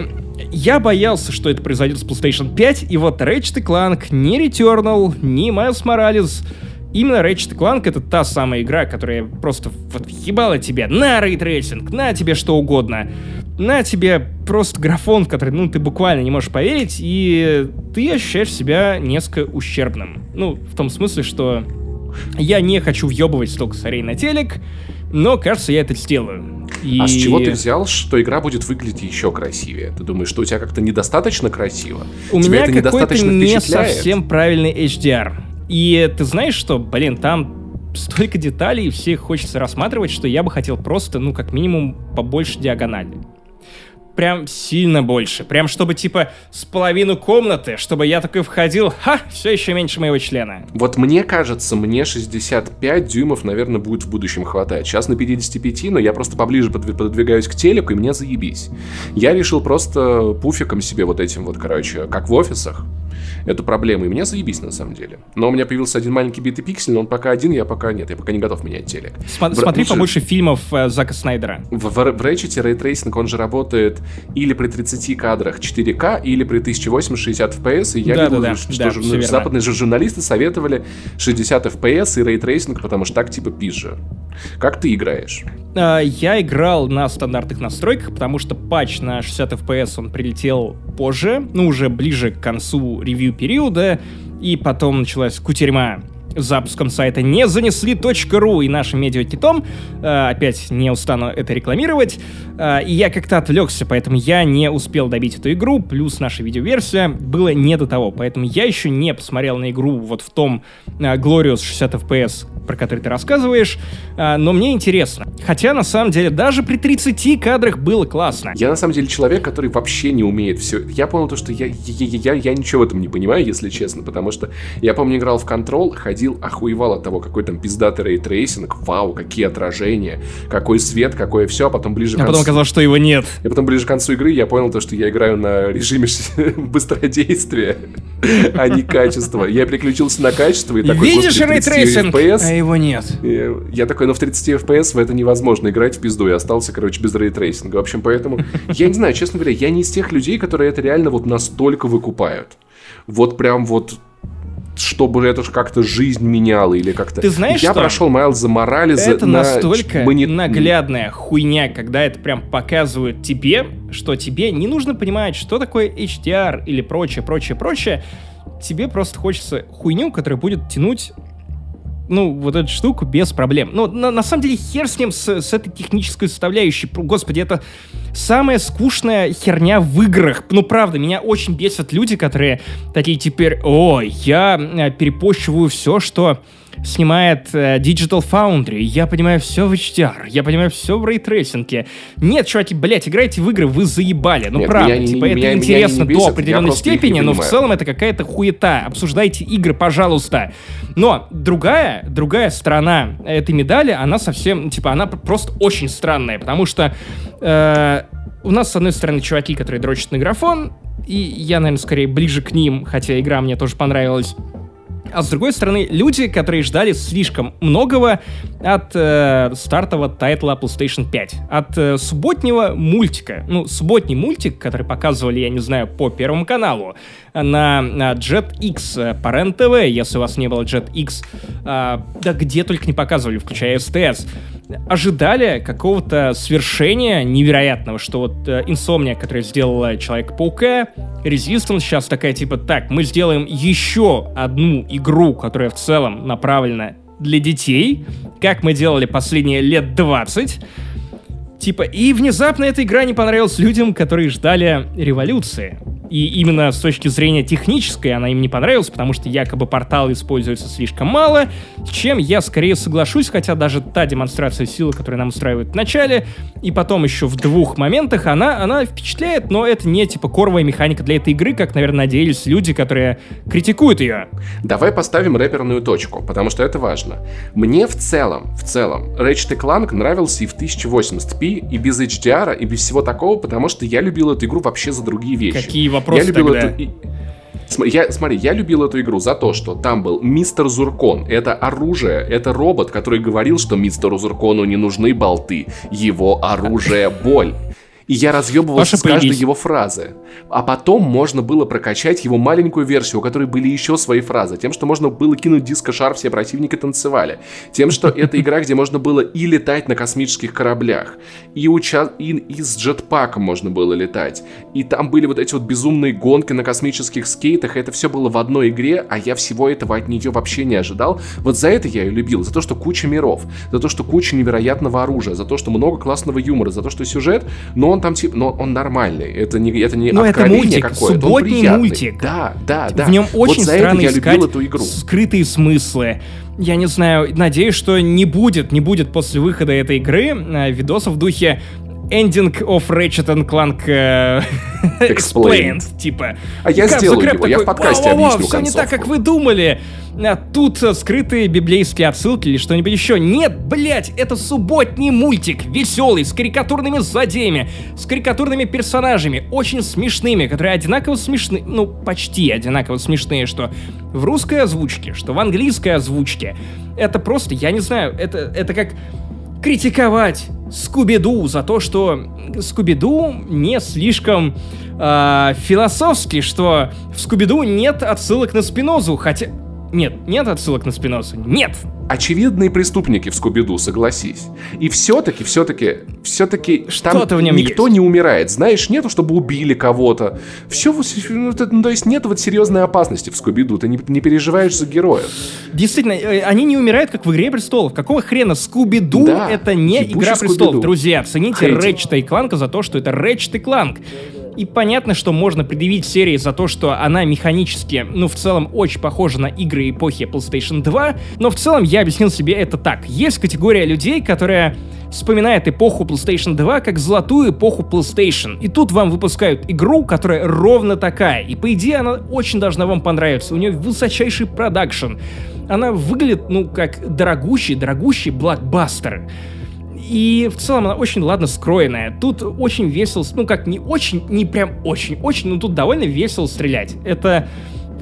я боялся, что это произойдет с PlayStation 5, и вот Ratchet Clank, ни Returnal, ни Miles Morales — Именно Ratchet Clank это та самая игра, которая просто вот ебала тебя на ray tracing, на тебе что угодно, на тебе просто графон, который, ну, ты буквально не можешь поверить, и ты ощущаешь себя несколько ущербным. Ну, в том смысле, что я не хочу въебывать столько сорей на телек, но, кажется, я это сделаю. И... А с чего ты взял, что игра будет выглядеть еще красивее? Ты думаешь, что у тебя как-то недостаточно красиво? У Тебя меня какой-то не совсем правильный HDR. И ты знаешь что, блин, там столько деталей, и все их хочется рассматривать, что я бы хотел просто, ну, как минимум, побольше диагонали. Прям сильно больше. Прям чтобы, типа, с половину комнаты, чтобы я такой входил, ха, все еще меньше моего члена. Вот мне кажется, мне 65 дюймов, наверное, будет в будущем хватать. Сейчас на 55, но я просто поближе подвигаюсь к телеку, и мне заебись. Я решил просто пуфиком себе вот этим вот, короче, как в офисах, эту проблему. И мне заебись, на самом деле. Но у меня появился один маленький битый пиксель, но он пока один, я пока нет. Я пока не готов менять телек. Смотри лучше... побольше фильмов э, Зака Снайдера. В, в, в Ratchet ray tracing, он же работает или при 30 кадрах 4К, или при 1080 60 FPS, и я Да, видел, да, да, что да, жур- всё верно. западные же журналисты советовали 60 FPS и ray tracing, потому что так типа пизже. Как ты играешь? А, Я играл на стандартных настройках, потому что патч на 60 FPS он прилетел позже, ну уже ближе к концу ревью периода, и потом началась кутерьма запуском сайта не занесли .ру и нашим медиакитом, э, опять не устану это рекламировать, э, и я как-то отвлекся, поэтому я не успел добить эту игру, плюс наша видеоверсия было не до того, поэтому я еще не посмотрел на игру вот в том э, Glorious 60 FPS, про который ты рассказываешь, э, но мне интересно. Хотя, на самом деле, даже при 30 кадрах было классно. Я на самом деле человек, который вообще не умеет все. Я понял то, что я, я, я, я ничего в этом не понимаю, если честно, потому что я помню, играл в Control, ходил, охуевал от того, какой там пиздатый ray tracing, вау, какие отражения, какой свет, какое все, а потом ближе А к потом концу... оказалось, что его нет. И потом ближе к концу игры я понял то, что я играю на режиме быстродействия, а не качества. Я переключился на качество и такой, Видишь господи, 30 ray tracing, FPS. а его нет. Я такой, ну в 30 FPS в это невозможно играть в пизду, и остался, короче, без ray tracing а. В общем, поэтому, я не знаю, честно говоря, я не из тех людей, которые это реально вот настолько выкупают. Вот прям вот чтобы это ж как-то жизнь меняло или как-то... Ты знаешь Я что? прошел Майлза Моралеса Это на настолько мони- наглядная хуйня, когда это прям показывают тебе, что тебе не нужно понимать, что такое HDR или прочее, прочее, прочее. Тебе просто хочется хуйню, которая будет тянуть ну, вот эту штуку без проблем. Ну, на, на самом деле, хер с ним, с, с этой технической составляющей. Господи, это самая скучная херня в играх. Ну, правда, меня очень бесят люди, которые такие теперь, о, я э, перепощиваю все, что снимает э, Digital Foundry, я понимаю все в HDR, я понимаю все в ray tracing е. Нет, чуваки, блядь, играйте в игры, вы заебали. Ну, Нет, правда, меня типа, меня- это меня интересно бесит, до определенной степени, но в целом это какая-то хуета. Обсуждайте игры, пожалуйста. Но другая, другая сторона этой медали, она совсем, типа, она просто очень странная, потому что э, у нас, с одной стороны, чуваки, которые дрочат на графон, и я, наверное, скорее ближе к ним, хотя игра мне тоже понравилась. А с другой стороны, люди, которые ждали слишком многого от э, стартового тайтла PlayStation 5. От э, субботнего мультика. Ну, субботний мультик, который показывали, я не знаю, по Первому каналу. На, JetX э, по РЕН-ТВ, если у вас не было JetX. а, да где только не показывали, включая СТС. Ожидали какого-то свершения невероятного, что вот э, Insomnia, которая сделала Человека-паука, Resistance сейчас такая типа, так, мы сделаем еще одну игру, которая в целом направлена для детей, как мы делали последние лет 20. Типа, и внезапно эта игра не понравилась людям, которые ждали революции. И именно с точки зрения технической она им не понравилась, потому что якобы портал используется слишком мало, с чем я скорее соглашусь, хотя даже та демонстрация силы, которую нам устраивают в начале, и потом еще в двух моментах, она, она впечатляет, но это не типа коровая механика для этой игры, как, наверное, надеялись люди, которые критикуют ее. Давай поставим рэперную точку, потому что это важно. Мне в целом, в целом, Ratchet Clank нравился и в 1080p, и без HDR, и без всего такого, потому что я любил эту игру вообще за другие вещи. Какие вопросы я любил тогда? эту... я, смотри, я любил эту игру за то, что там был мистер Зуркон. Это оружие, это робот, который говорил, что мистеру Зуркону не нужны болты. Его оружие — боль. И я разъебывался Паша, с каждой появись. его фразы. А потом можно было прокачать его маленькую версию, у которой были еще свои фразы. Тем, что можно было кинуть диско-шар, все противники танцевали. Тем, что это игра, где можно было и летать на космических кораблях, и, уча... и, и с джетпаком можно было летать. И там были вот эти вот безумные гонки на космических скейтах. Это все было в одной игре, а я всего этого от нее вообще не ожидал. Вот за это я ее любил. За то, что куча миров, за то, что куча невероятного оружия, за то, что много классного юмора, за то, что сюжет, но он там типа, но он нормальный. Это не, это не Ну, это мультик, какое-то, субботний мультик. Да, да, да. В нем очень вот странно искать эту игру. скрытые смыслы. Я не знаю, надеюсь, что не будет, не будет после выхода этой игры э, видосов в духе Ending of Ratchet and Clank э, Explained. Explained, типа. А я Крэп его, я в подкасте «Вау-вау-вау, объясню все не так, концовку». как вы думали. А тут скрытые библейские отсылки или что-нибудь еще. Нет, блять, это субботний мультик, веселый, с карикатурными злодеями, с карикатурными персонажами, очень смешными, которые одинаково смешны, ну, почти одинаково смешные, что в русской озвучке, что в английской озвучке. Это просто, я не знаю, это, это как критиковать Скуби-Ду за то, что Скуби-Ду не слишком э, философский, что в Скуби-Ду нет отсылок на Спинозу, хотя... Нет, нет отсылок на Спинозу. Нет! очевидные преступники в Скуби-Ду, согласись. И все-таки, все-таки, все-таки там в нем никто есть. не умирает. Знаешь, нету, чтобы убили кого-то. Все, ну, то есть нет вот серьезной опасности в Скуби-Ду. Ты не, не переживаешь за героя. Действительно, э, они не умирают, как в «Игре престолов». Какого хрена Скуби-Ду да, это не «Игра престолов». Друзья, цените Рэчета и Кланка за то, что это Рэчет и Кланк. И понятно, что можно предъявить серии за то, что она механически, ну, в целом, очень похожа на игры эпохи PlayStation 2, но в целом я объяснил себе это так. Есть категория людей, которая вспоминает эпоху PlayStation 2 как золотую эпоху PlayStation. И тут вам выпускают игру, которая ровно такая. И по идее она очень должна вам понравиться. У нее высочайший продакшн. Она выглядит, ну, как дорогущий, дорогущий блокбастер. И в целом она очень ладно скроенная. Тут очень весело, ну как не очень, не прям очень-очень, но тут довольно весело стрелять. Это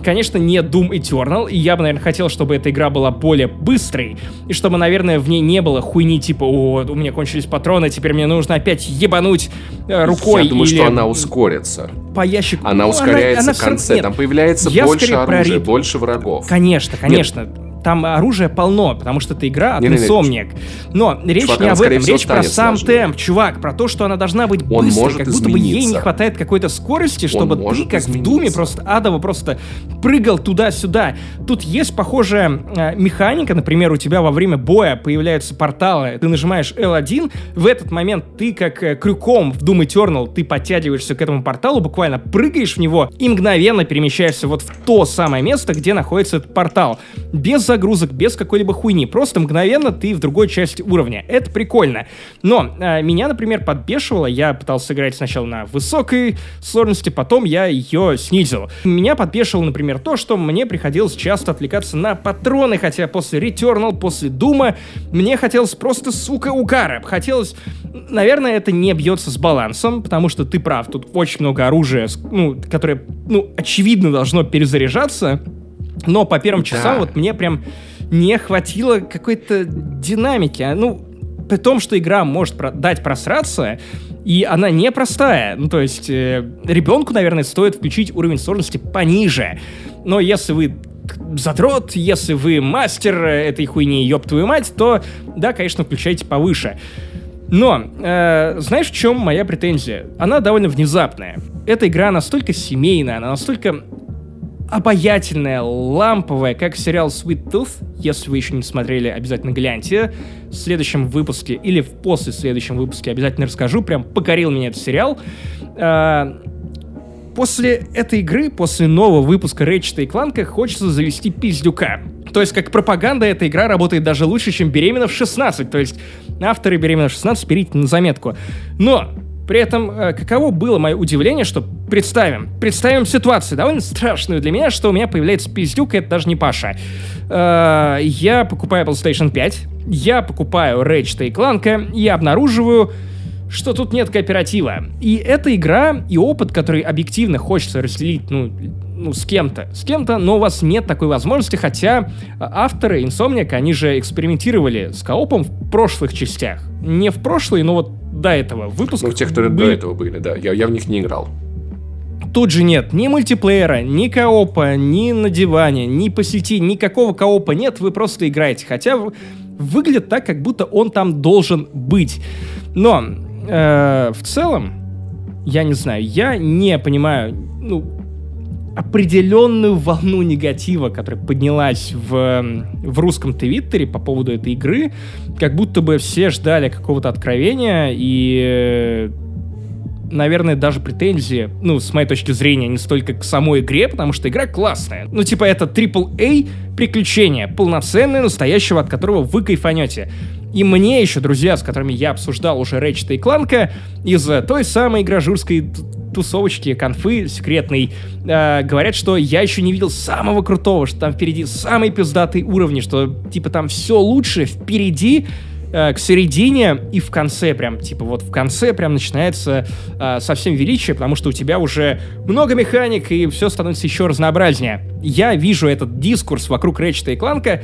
конечно, не Doom Eternal, и я бы, наверное, хотел, чтобы эта игра была более быстрой, и чтобы, наверное, в ней не было хуйни типа, о, у меня кончились патроны, теперь мне нужно опять ебануть э, рукой. Я думаю, или... что она ускорится. По ящику. Она ну, ускоряется она, она в конце, нет, там появляется больше оружия, про... больше врагов. Конечно, конечно. Нет там оружия полно, потому что это игра от Insomniac. Но речь чувак, не об этом, речь про сам сложнее. темп, чувак, про то, что она должна быть Он быстрой, как будто бы ей не хватает какой-то скорости, чтобы Он ты, как измениться. в Думе, просто адово просто прыгал туда-сюда. Тут есть похожая э, механика, например, у тебя во время боя появляются порталы, ты нажимаешь L1, в этот момент ты как э, крюком в Doom Eternal, ты подтягиваешься к этому порталу, буквально прыгаешь в него и мгновенно перемещаешься вот в то самое место, где находится этот портал. Без загрузок, без какой-либо хуйни. Просто мгновенно ты в другой части уровня. Это прикольно. Но э, меня, например, подбешивало. Я пытался играть сначала на высокой сложности, потом я ее снизил. Меня подбешивало, например, то, что мне приходилось часто отвлекаться на патроны, хотя после Returnal, после Дума, мне хотелось просто, сука, угара. Хотелось... Наверное, это не бьется с балансом, потому что ты прав, тут очень много оружия, ну, которое, ну, очевидно должно перезаряжаться, но по первым часам да. вот мне прям не хватило какой-то динамики. Ну, при том, что игра может про дать просраться, и она непростая. Ну, то есть, э, ребенку, наверное, стоит включить уровень сложности пониже. Но если вы задрот, если вы мастер этой хуйни, ёб твою мать, то, да, конечно, включайте повыше. Но, э, знаешь, в чем моя претензия? Она довольно внезапная. Эта игра настолько семейная, она настолько обаятельная, ламповая, как сериал Sweet Tooth. Если вы еще не смотрели, обязательно гляньте. В следующем выпуске или в после следующем выпуске обязательно расскажу. Прям покорил меня этот сериал. А, после этой игры, после нового выпуска Рэчета и Кланка, хочется завести пиздюка. То есть, как пропаганда, эта игра работает даже лучше, чем «Беременна в 16». То есть, авторы «Беременна в 16» берите на заметку. Но при этом, э, каково было мое удивление, что представим, представим ситуацию довольно страшную для меня, что у меня появляется пиздюк, и это даже не Паша. Э, я покупаю PlayStation 5, я покупаю Ratchet и Clank, и обнаруживаю, что тут нет кооператива. И эта игра и опыт, который объективно хочется разделить, ну, ну, с кем-то, с кем-то, но у вас нет такой возможности, хотя авторы Insomniac, они же экспериментировали с коопом в прошлых частях. Не в прошлые, но вот до этого выпусков. Ну, те, которые были... до этого были, да. Я, я в них не играл. Тут же нет ни мультиплеера, ни коопа, ни на диване, ни по сети, никакого коопа нет, вы просто играете. Хотя выглядит так, как будто он там должен быть. Но э, в целом, я не знаю, я не понимаю, ну, определенную волну негатива, которая поднялась в, в русском твиттере по поводу этой игры, как будто бы все ждали какого-то откровения, и, наверное, даже претензии, ну, с моей точки зрения, не столько к самой игре, потому что игра классная. Ну, типа, это AAA приключение, полноценное, настоящего, от которого вы кайфанете. И мне еще друзья, с которыми я обсуждал уже Рэчета и Кланка, из той самой гражурской тусовочки, конфы секретной, э, говорят, что я еще не видел самого крутого, что там впереди самые пиздатые уровни, что типа там все лучше впереди, э, к середине и в конце прям, типа вот в конце прям начинается э, совсем величие, потому что у тебя уже много механик и все становится еще разнообразнее. Я вижу этот дискурс вокруг Рэчета и Кланка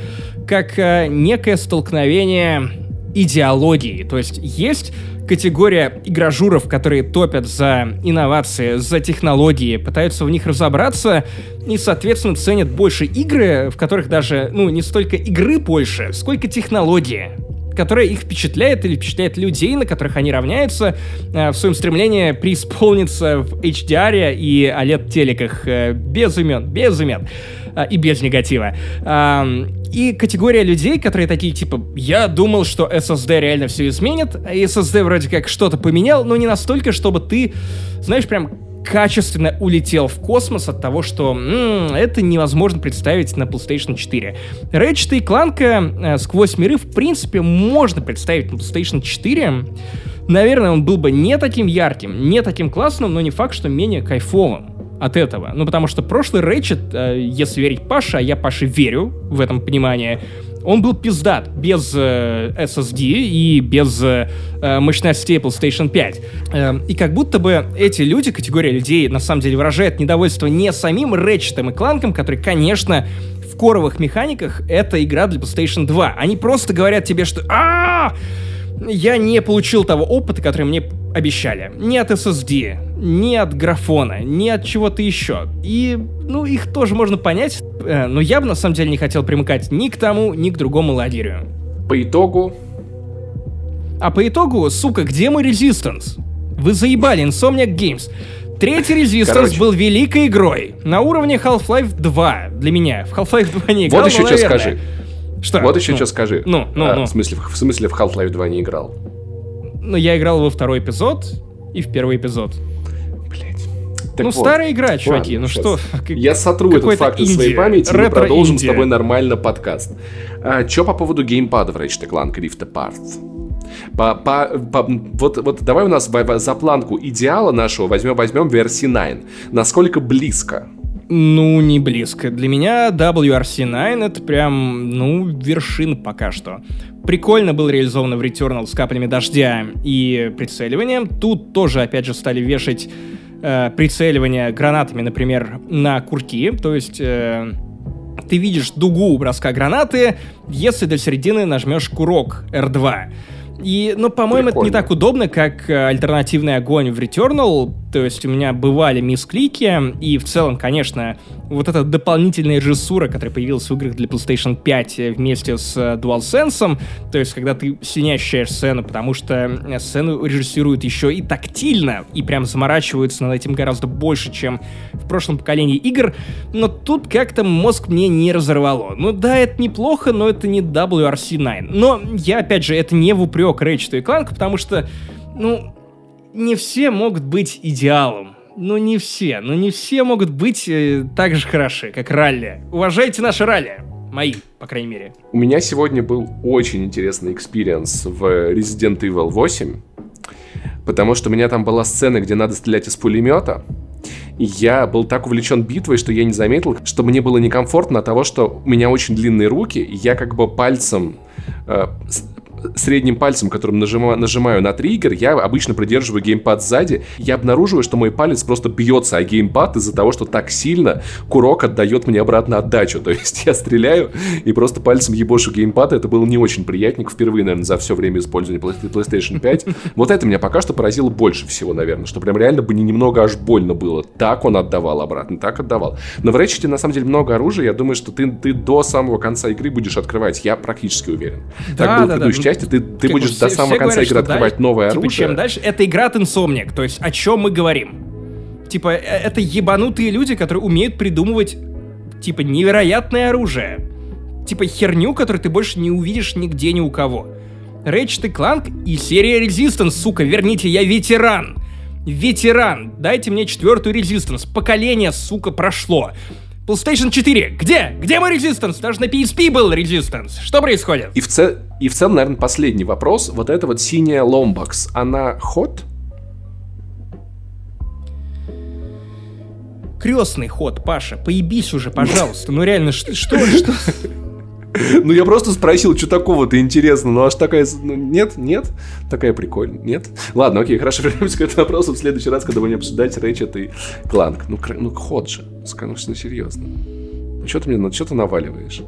как э, некое столкновение идеологии. То есть есть категория игражуров, которые топят за инновации, за технологии, пытаются в них разобраться и, соответственно, ценят больше игры, в которых даже, ну, не столько игры больше, сколько технологии которая их впечатляет или впечатляет людей, на которых они равняются э, в своем стремлении преисполниться в HDR и OLED-телеках э, без имен, без имен э, и без негатива. Э, и категория людей, которые такие, типа, я думал, что SSD реально все изменит, а SSD вроде как что-то поменял, но не настолько, чтобы ты, знаешь, прям качественно улетел в космос от того, что м-м, это невозможно представить на PlayStation 4. Ratchet и Clank э, сквозь миры, в принципе, можно представить на PlayStation 4. Наверное, он был бы не таким ярким, не таким классным, но не факт, что менее кайфовым от этого. Ну, потому что прошлый Ratchet, э, если верить Паше, а я Паше верю в этом понимании, он был пиздат, без э, SSD и без э, мощностей PlayStation 5. Э, и как будто бы эти люди, категория людей, на самом деле выражает недовольство не самим Ratchet и Кланком, который, конечно, в коровых механиках это игра для PlayStation 2. Они просто говорят тебе, что а, я не получил того опыта, который мне обещали. Ни от SSD, ни от графона, ни от чего-то еще. И, ну, их тоже можно понять, э, но я бы на самом деле не хотел примыкать ни к тому, ни к другому лагерю. По итогу... А по итогу, сука, где мой Resistance? Вы заебали, Insomniac Games. Третий Resistance Короче. был великой игрой. На уровне Half-Life 2 для меня. В Half-Life 2 не играл, Вот еще что скажи. Что? Вот еще ну, что скажи. Ну, ну, а, ну. В смысле, в смысле в Half-Life 2 не играл? Ну, я играл во второй эпизод и в первый эпизод. Блять. ну, вот. старая игра, чуваки, Ладно, ну что? Я сотру этот факт из своей памяти, и продолжим с тобой нормально подкаст. А, чё по поводу геймпада в Ratchet Clank Rift Apart? По, по, по, вот, вот давай у нас за планку идеала нашего возьмем, возьмем версии 9. Насколько близко? Ну, не близко. Для меня WRC9 это прям, ну, вершин пока что. Прикольно был реализовано в Returnal с каплями дождя и прицеливанием. Тут тоже, опять же, стали вешать э, прицеливание гранатами, например, на курки. То есть... Э, ты видишь дугу броска гранаты, если до середины нажмешь курок R2. И, ну, по-моему, это не так удобно, как э, альтернативный огонь в Returnal. То есть у меня бывали мисклики, и в целом, конечно, вот эта дополнительная режиссура, которая появилась в играх для PlayStation 5 э, вместе с э, DualSense, то есть когда ты сильнее ощущаешь сцену, потому что сцену режиссируют еще и тактильно, и прям заморачиваются над этим гораздо больше, чем в прошлом поколении игр, но тут как-то мозг мне не разорвало. Ну да, это неплохо, но это не WRC9. Но я, опять же, это не в упрек упрек Рэйчету и Кланку, потому что, ну, не все могут быть идеалом. Ну, не все. Ну, не все могут быть э, так же хороши, как ралли. Уважайте наши ралли. Мои, по крайней мере. У меня сегодня был очень интересный experience в Resident Evil 8, потому что у меня там была сцена, где надо стрелять из пулемета, и я был так увлечен битвой, что я не заметил, что мне было некомфортно от того, что у меня очень длинные руки, и я как бы пальцем э, средним пальцем, которым нажимаю, нажимаю на триггер, я обычно придерживаю геймпад сзади, я обнаруживаю, что мой палец просто бьется о геймпад из-за того, что так сильно курок отдает мне обратно отдачу. То есть я стреляю и просто пальцем ебошу геймпад. Это было не очень приятненько впервые, наверное, за все время использования PlayStation 5. Вот это меня пока что поразило больше всего, наверное, что прям реально бы не немного аж больно было. Так он отдавал обратно, так отдавал. Но в Ratchet на самом деле много оружия. Я думаю, что ты, ты до самого конца игры будешь открывать. Я практически уверен. Да, так было да, в предыдущей да. Части. Ты, ты будешь до самого конца игры открывать дальше, новое типа, оружие. чем дальше? Это игра от Insomniac. То есть о чем мы говорим? Типа, э, это ебанутые люди, которые умеют придумывать, типа, невероятное оружие. Типа, херню, которую ты больше не увидишь нигде ни у кого. Ratchet Clank и серия Resistance, сука, верните, я ветеран. Ветеран, дайте мне четвертую Resistance. Поколение, сука, прошло. PlayStation 4, где? Где мой Resistance? Даже на PSP был Resistance. Что происходит? И в, цел... и в целом, наверное, последний вопрос. Вот эта вот синяя Lombox, она ход? Крестный ход, Паша, поебись уже, пожалуйста. Ну реально, что, что, что? Ну, я просто спросил, что такого-то интересно. Ну, аж такая... Ну, нет, нет. Такая прикольная. Нет. Ладно, окей, хорошо, вернемся к этому вопросу в следующий раз, когда будем обсуждать Рэйчет и Кланк. Ну, ну ход же. Конечно, серьезно. Ну что ты мне, ну что ты наваливаешь?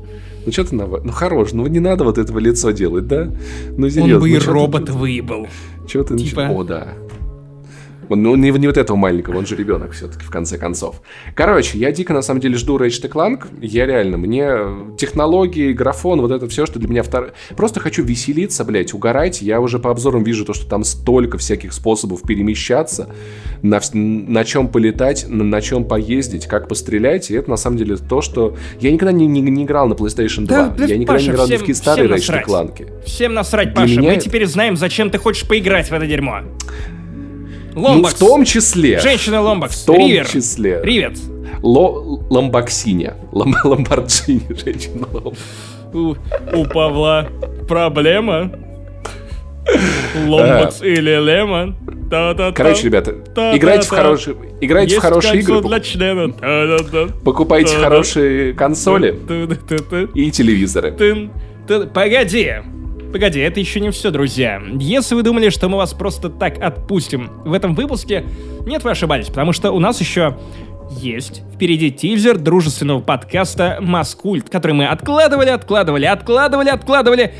Ну что ты наваливаешь? Ну хорош, ну не надо вот этого лицо делать, да? Ну серьезно. Он бы ну, и робот ты... выебал. Чего ты типа... О, да. Ну, не, не вот этого маленького, он же ребенок все-таки, в конце концов. Короче, я дико, на самом деле, жду Ratchet Clank. Я реально, мне технологии, графон, вот это все, что для меня второе... Просто хочу веселиться, блядь, угорать. Я уже по обзорам вижу то, что там столько всяких способов перемещаться, на, на чем полетать, на, на чем поездить, как пострелять. И это, на самом деле, то, что... Я никогда не, не, не играл на PlayStation 2. Да, я никогда Паша, не играл всем, в старые Ratchet Clank. Всем насрать, Паша. Меня... Мы теперь знаем, зачем ты хочешь поиграть в это дерьмо. Ломбакс. Ну, в том числе. Женщина Ломбакс. В том Ривер. числе. Ривет. Ло, ламбаксиня. Лом, ламборджини, женщина Ломбакс. У, у Павла проблема. Ломбакс или Лемон. Короче, ребята, играйте в хорошие, играйте в хорошие игры. для члена. Покупайте хорошие консоли и телевизоры. Погоди, Погоди, это еще не все, друзья. Если вы думали, что мы вас просто так отпустим в этом выпуске, нет, вы ошибались, потому что у нас еще есть впереди тизер дружественного подкаста «Маскульт», который мы откладывали, откладывали, откладывали, откладывали.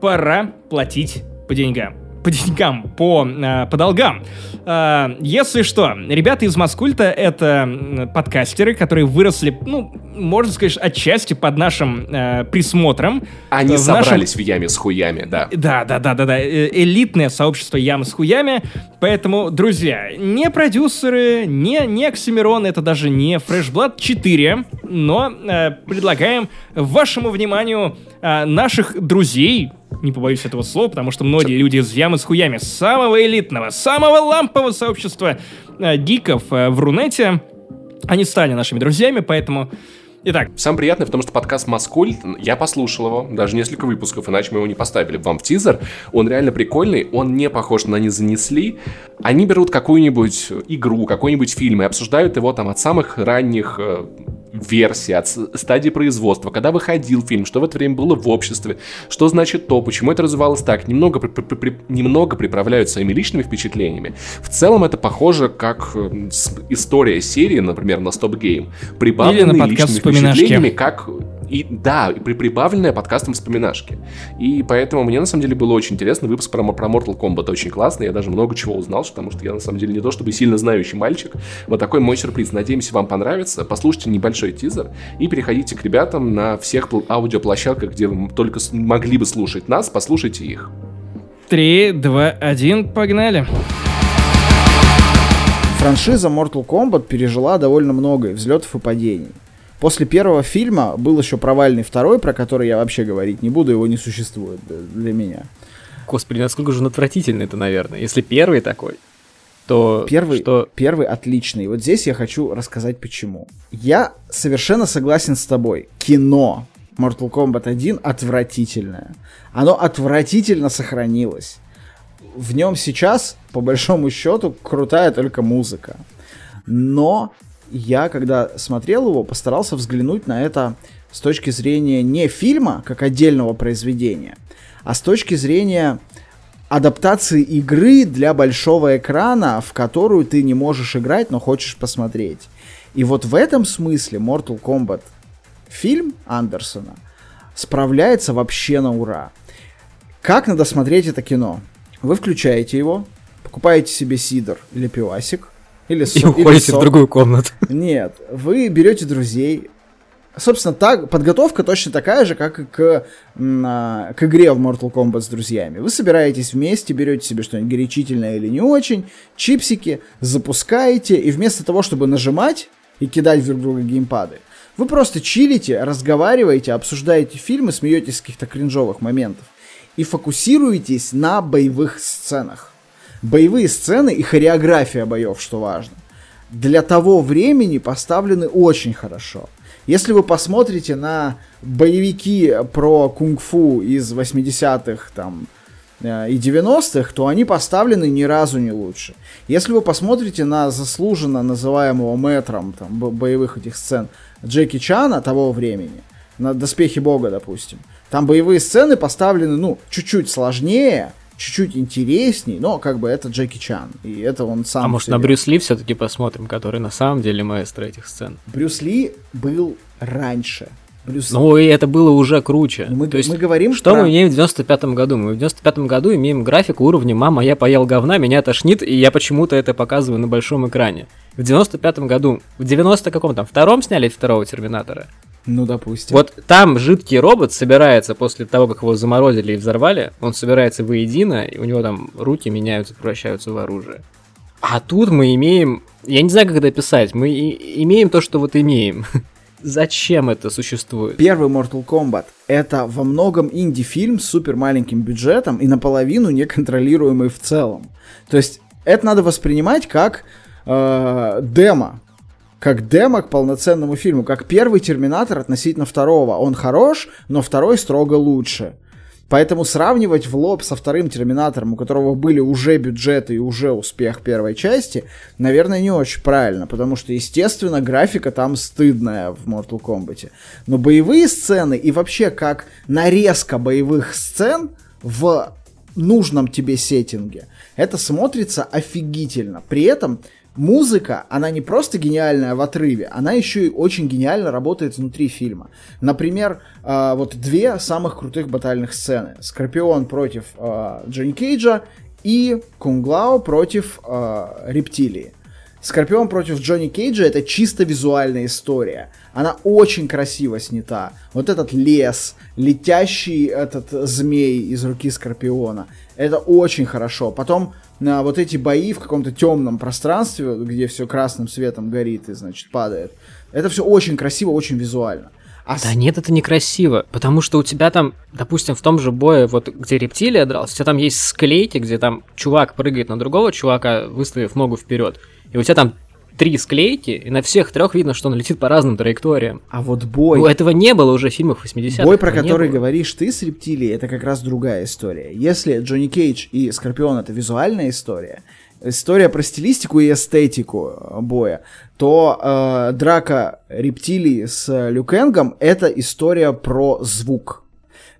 Пора платить по деньгам по деньгам, по, э, по долгам. Э, если что, ребята из Маскульта — это подкастеры, которые выросли, ну, можно сказать, отчасти под нашим э, присмотром. Они в собрались нашем... в яме с хуями, да. Да, да, да, да, да. Э, элитное сообщество ямы с хуями. Поэтому, друзья, не продюсеры, не, не Оксимирон, это даже не Freshblood 4, но э, предлагаем вашему вниманию э, наших друзей, не побоюсь этого слова, потому что многие люди из ямы с хуями самого элитного, самого лампового сообщества э, гиков э, в Рунете, они стали нашими друзьями, поэтому Итак. Самое приятное, потому что подкаст Маскуль, я послушал его, даже несколько выпусков, иначе мы его не поставили вам в тизер. Он реально прикольный, он не похож на «Не занесли». Они берут какую-нибудь игру, какой-нибудь фильм и обсуждают его там от самых ранних версии, от стадии производства, когда выходил фильм, что в это время было в обществе, что значит то, почему это развивалось так, немного, при, при, при, немного приправляют своими личными впечатлениями. В целом это похоже как э, история серии, например, на Stop Game, прибавленные личными впечатлениями, как и да, и при прибавленная подкастом вспоминашки. И поэтому мне на самом деле было очень интересно. Выпуск про, про Mortal Kombat очень классный. Я даже много чего узнал, потому что я на самом деле не то чтобы сильно знающий мальчик. Вот такой мой сюрприз. Надеемся, вам понравится. Послушайте небольшой тизер и переходите к ребятам на всех аудиоплощадках, где вы только могли бы слушать нас. Послушайте их. Три, два, один, погнали. Франшиза Mortal Kombat пережила довольно много взлетов и падений. После первого фильма был еще провальный второй, про который я вообще говорить не буду, его не существует для меня. Господи, насколько же он отвратительный это, наверное. Если первый такой, то первый, что... первый отличный. Вот здесь я хочу рассказать почему. Я совершенно согласен с тобой. Кино Mortal Kombat 1 отвратительное. Оно отвратительно сохранилось. В нем сейчас, по большому счету, крутая только музыка. Но я, когда смотрел его, постарался взглянуть на это с точки зрения не фильма, как отдельного произведения, а с точки зрения адаптации игры для большого экрана, в которую ты не можешь играть, но хочешь посмотреть. И вот в этом смысле Mortal Kombat фильм Андерсона справляется вообще на ура. Как надо смотреть это кино? Вы включаете его, покупаете себе сидр или пивасик, или И уходите в другую комнату. Нет, вы берете друзей. Собственно, так, подготовка точно такая же, как и к, а, к игре в Mortal Kombat с друзьями. Вы собираетесь вместе, берете себе что-нибудь горячительное или не очень, чипсики, запускаете, и вместо того, чтобы нажимать и кидать друг друга геймпады, вы просто чилите, разговариваете, обсуждаете фильмы, смеетесь с каких-то кринжовых моментов и фокусируетесь на боевых сценах боевые сцены и хореография боев, что важно, для того времени поставлены очень хорошо. Если вы посмотрите на боевики про кунг-фу из 80-х там, э, и 90-х, то они поставлены ни разу не лучше. Если вы посмотрите на заслуженно называемого мэтром там, боевых этих сцен Джеки Чана того времени, на «Доспехи Бога», допустим, там боевые сцены поставлены, ну, чуть-чуть сложнее, чуть-чуть интересней, но как бы это Джеки Чан, и это он сам... А может на себе. Брюс Ли все-таки посмотрим, который на самом деле маэстро этих сцен. Брюс Ли был раньше. Брюс Ну и это было уже круче. Мы- То есть, мы говорим что про- мы имеем в 95-м году? Мы в 95-м году имеем графику уровня «Мама, я поел говна, меня тошнит, и я почему-то это показываю на большом экране». В 95-м году, в 90 каком там, втором сняли второго Терминатора? Ну, допустим. Вот там жидкий робот собирается после того, как его заморозили и взорвали, он собирается воедино, и у него там руки меняются, превращаются в оружие. А тут мы имеем, я не знаю, как это описать, мы имеем то, что вот имеем. Зачем это существует? Первый Mortal Kombat это во многом инди-фильм с супер маленьким бюджетом и наполовину неконтролируемый в целом. То есть это надо воспринимать как э, демо. Как демо к полноценному фильму. Как первый Терминатор относительно второго. Он хорош, но второй строго лучше. Поэтому сравнивать в лоб со вторым Терминатором, у которого были уже бюджеты и уже успех первой части, наверное, не очень правильно, потому что, естественно, графика там стыдная в Mortal Kombat. Но боевые сцены и вообще как нарезка боевых сцен в нужном тебе сеттинге, это смотрится офигительно. При этом музыка, она не просто гениальная в отрыве, она еще и очень гениально работает внутри фильма. Например, э, вот две самых крутых батальных сцены. Скорпион против э, Джонни Кейджа и Кунглао против э, Рептилии. Скорпион против Джонни Кейджа это чисто визуальная история. Она очень красиво снята. Вот этот лес, летящий этот змей из руки Скорпиона. Это очень хорошо. Потом на вот эти бои в каком-то темном пространстве, где все красным светом горит и, значит, падает. Это все очень красиво, очень визуально. А Да с- нет, это некрасиво, потому что у тебя там, допустим, в том же бое, вот где рептилия дрался, у тебя там есть склейки, где там чувак прыгает на другого чувака, выставив ногу вперед, и у тебя там три склейки, и на всех трех видно, что он летит по разным траекториям. а вот бой... Ну, этого не было уже в фильмах 80-х. Бой, про который говоришь ты с рептилией, это как раз другая история. Если Джонни Кейдж и Скорпион это визуальная история, история про стилистику и эстетику э, боя, то э, драка рептилии с Люкенгом это история про звук.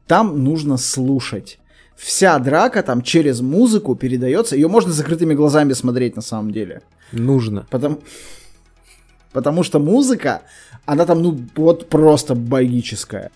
Там нужно слушать. Вся драка там через музыку передается. Ее можно с закрытыми глазами смотреть на самом деле. Нужно. Потому, потому что музыка, она там, ну, вот просто богическая.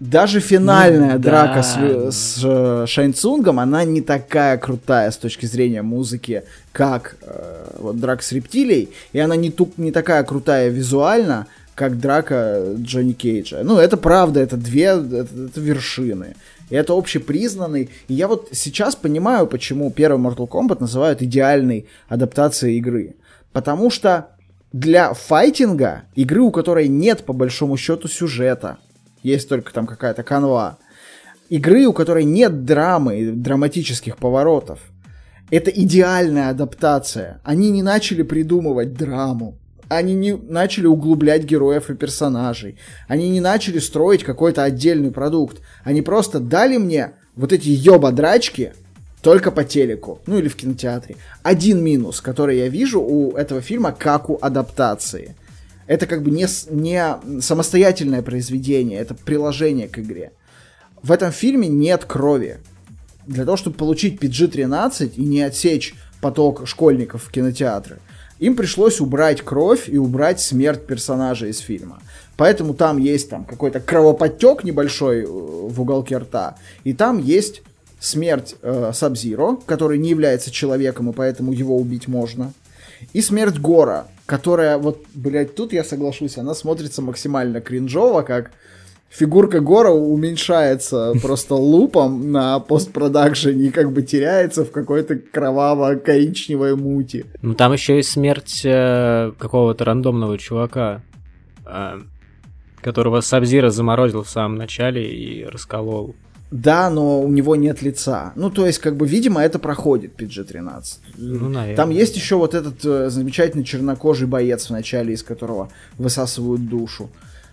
Даже финальная Ну, драка да. с, с э, Шайн Цунгом, она не такая крутая с точки зрения музыки, как э, вот драка с рептилией, и она не, ту, не такая крутая визуально, как драка Джонни Кейджа. Ну, это правда, это две, это, это вершины. И это общепризнанный. И я вот сейчас понимаю, почему первый Mortal Kombat называют идеальной адаптацией игры. Потому что для файтинга, игры, у которой нет по большому счету сюжета, есть только там какая-то канва, игры, у которой нет драмы, драматических поворотов, это идеальная адаптация. Они не начали придумывать драму. Они не начали углублять героев и персонажей. Они не начали строить какой-то отдельный продукт. Они просто дали мне вот эти ёба-драчки только по телеку, ну или в кинотеатре. Один минус, который я вижу у этого фильма, как у адаптации. Это как бы не, не самостоятельное произведение, это приложение к игре. В этом фильме нет крови. Для того, чтобы получить PG-13 и не отсечь поток школьников в кинотеатры, им пришлось убрать кровь и убрать смерть персонажа из фильма. Поэтому там есть там какой-то кровоподтек небольшой э, в уголке рта, и там есть смерть э, Сабзиро, который не является человеком, и поэтому его убить можно. И смерть Гора, которая, вот, блядь, тут я соглашусь, она смотрится максимально кринжово, как фигурка Гора уменьшается просто лупом на постпродакшене и как бы теряется в какой-то кроваво-коричневой мути. Ну там еще есть смерть э, какого-то рандомного чувака, э, которого Сабзира заморозил в самом начале и расколол. Да, но у него нет лица. Ну, то есть, как бы, видимо, это проходит PG-13. Ну, наверное. Там есть еще вот этот э, замечательный чернокожий боец в начале, из которого высасывают душу.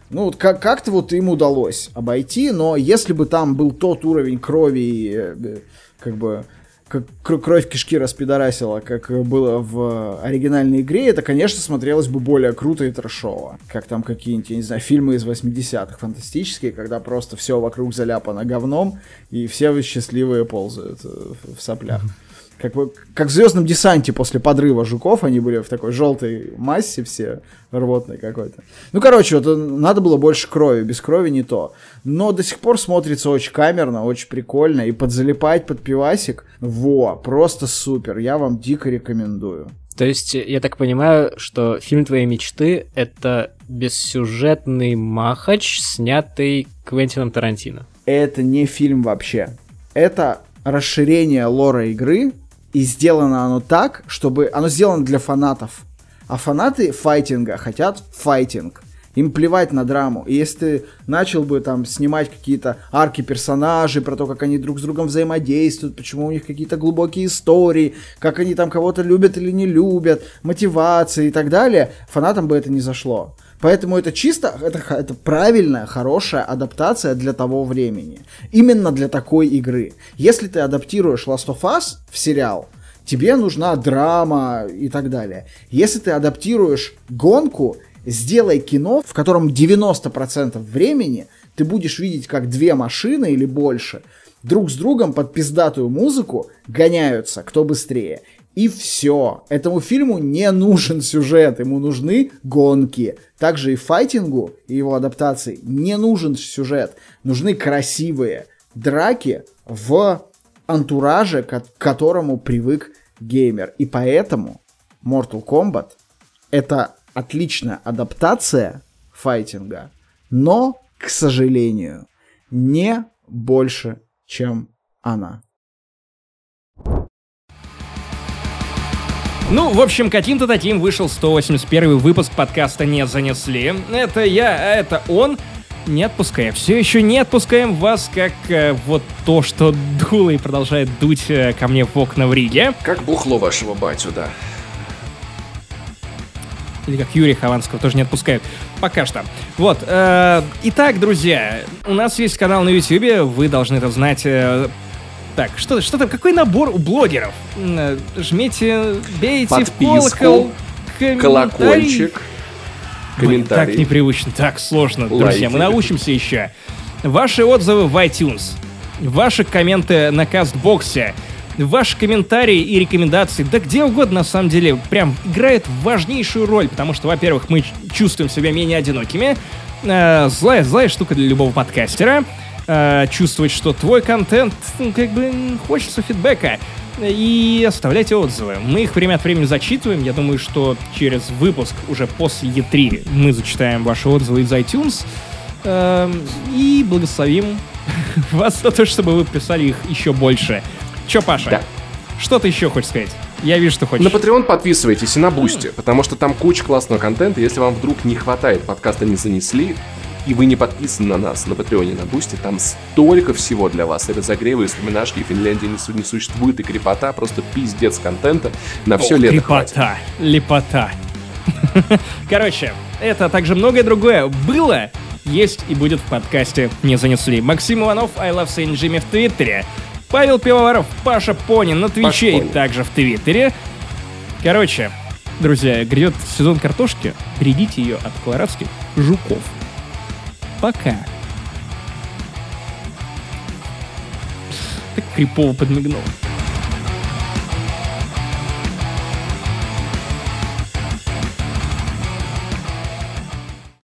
Ну, вот как- как-то вот им удалось обойти, но если бы там был тот уровень крови э, э, как бы, как кр- кровь кишки распидорасила, как было в оригинальной игре, это, конечно, смотрелось бы более круто и трэшово. Как там какие-нибудь, я не знаю, фильмы из 80-х фантастические, когда просто все вокруг заляпано говном, и все счастливые ползают э, в соплях. Как, бы, как в звездном десанте после подрыва жуков, они были в такой желтой массе все, рвотной какой-то. Ну, короче, вот э, надо было больше крови, без крови не то. Но до сих пор смотрится очень камерно, очень прикольно, и подзалипать под пивасик, во, просто супер, я вам дико рекомендую. То есть, я так понимаю, что фильм твоей мечты — это бессюжетный махач, снятый Квентином Тарантино. Это не фильм вообще. Это расширение лора игры, и сделано оно так, чтобы... Оно сделано для фанатов. А фанаты файтинга хотят файтинг. Им плевать на драму. И если ты начал бы там снимать какие-то арки персонажей, про то, как они друг с другом взаимодействуют, почему у них какие-то глубокие истории, как они там кого-то любят или не любят, мотивации и так далее, фанатам бы это не зашло. Поэтому это чисто, это, это правильная, хорошая адаптация для того времени. Именно для такой игры. Если ты адаптируешь Last of Us в сериал, тебе нужна драма и так далее. Если ты адаптируешь гонку, сделай кино, в котором 90% времени ты будешь видеть, как две машины или больше друг с другом под пиздатую музыку гоняются, кто быстрее. И все. Этому фильму не нужен сюжет, ему нужны гонки. Также и файтингу, и его адаптации не нужен сюжет. Нужны красивые драки в антураже, к которому привык геймер. И поэтому Mortal Kombat это отличная адаптация файтинга, но, к сожалению, не больше, чем она. Ну, в общем, каким-то таким вышел 181 выпуск подкаста «Не занесли». Это я, а это он. Не отпускаем. Все еще не отпускаем вас, как э, вот то, что дуло и продолжает дуть э, ко мне в окна в Риге. Как бухло вашего батю, да. Или как Юрия Хованского тоже не отпускают. Пока что. Вот. Э, итак, друзья, у нас есть канал на YouTube, вы должны это знать. Э, так, что, что там, какой набор у блогеров? Э, жмите, бейте Подписку, в колокол, колокольчик, комментарий. Блин, так непривычно, так сложно, Лайки. друзья. Мы научимся еще. Ваши отзывы в iTunes, ваши комменты на кастбоксе, ваши комментарии и рекомендации, да где угодно на самом деле, прям играет важнейшую роль, потому что, во-первых, мы чувствуем себя менее одинокими, Э, злая, злая штука для любого подкастера, Э, чувствовать, что твой контент, ну, как бы, хочется фидбэка, и оставляйте отзывы. Мы их время от времени зачитываем. Я думаю, что через выпуск уже после E3 мы зачитаем ваши отзывы из iTunes. Эм, И благословим вас за то, чтобы вы писали их еще больше. Че, Паша? Да. Что ты еще хочешь сказать? Я вижу, что хочешь. На Patreon подписывайтесь и на Бусти, потому что там куча классного контента. Если вам вдруг не хватает подкаста «Не занесли», и вы не подписаны на нас на Патреоне, на Бусти, там столько всего для вас. И разогревы, и вспоминашки, и Финляндии не, не существует, и крепота, просто пиздец контента. На все О, лето хватит. Лепота. Короче, это а также многое другое было, есть и будет в подкасте «Не занесли». Максим Иванов, I Love Saint Jimmy в Твиттере. Павел Пивоваров, Паша Пони на Твиче и также в Твиттере. Короче, друзья, грядет сезон картошки. Берегите ее от колорадских жуков. Пока. Так крипово подмигнул.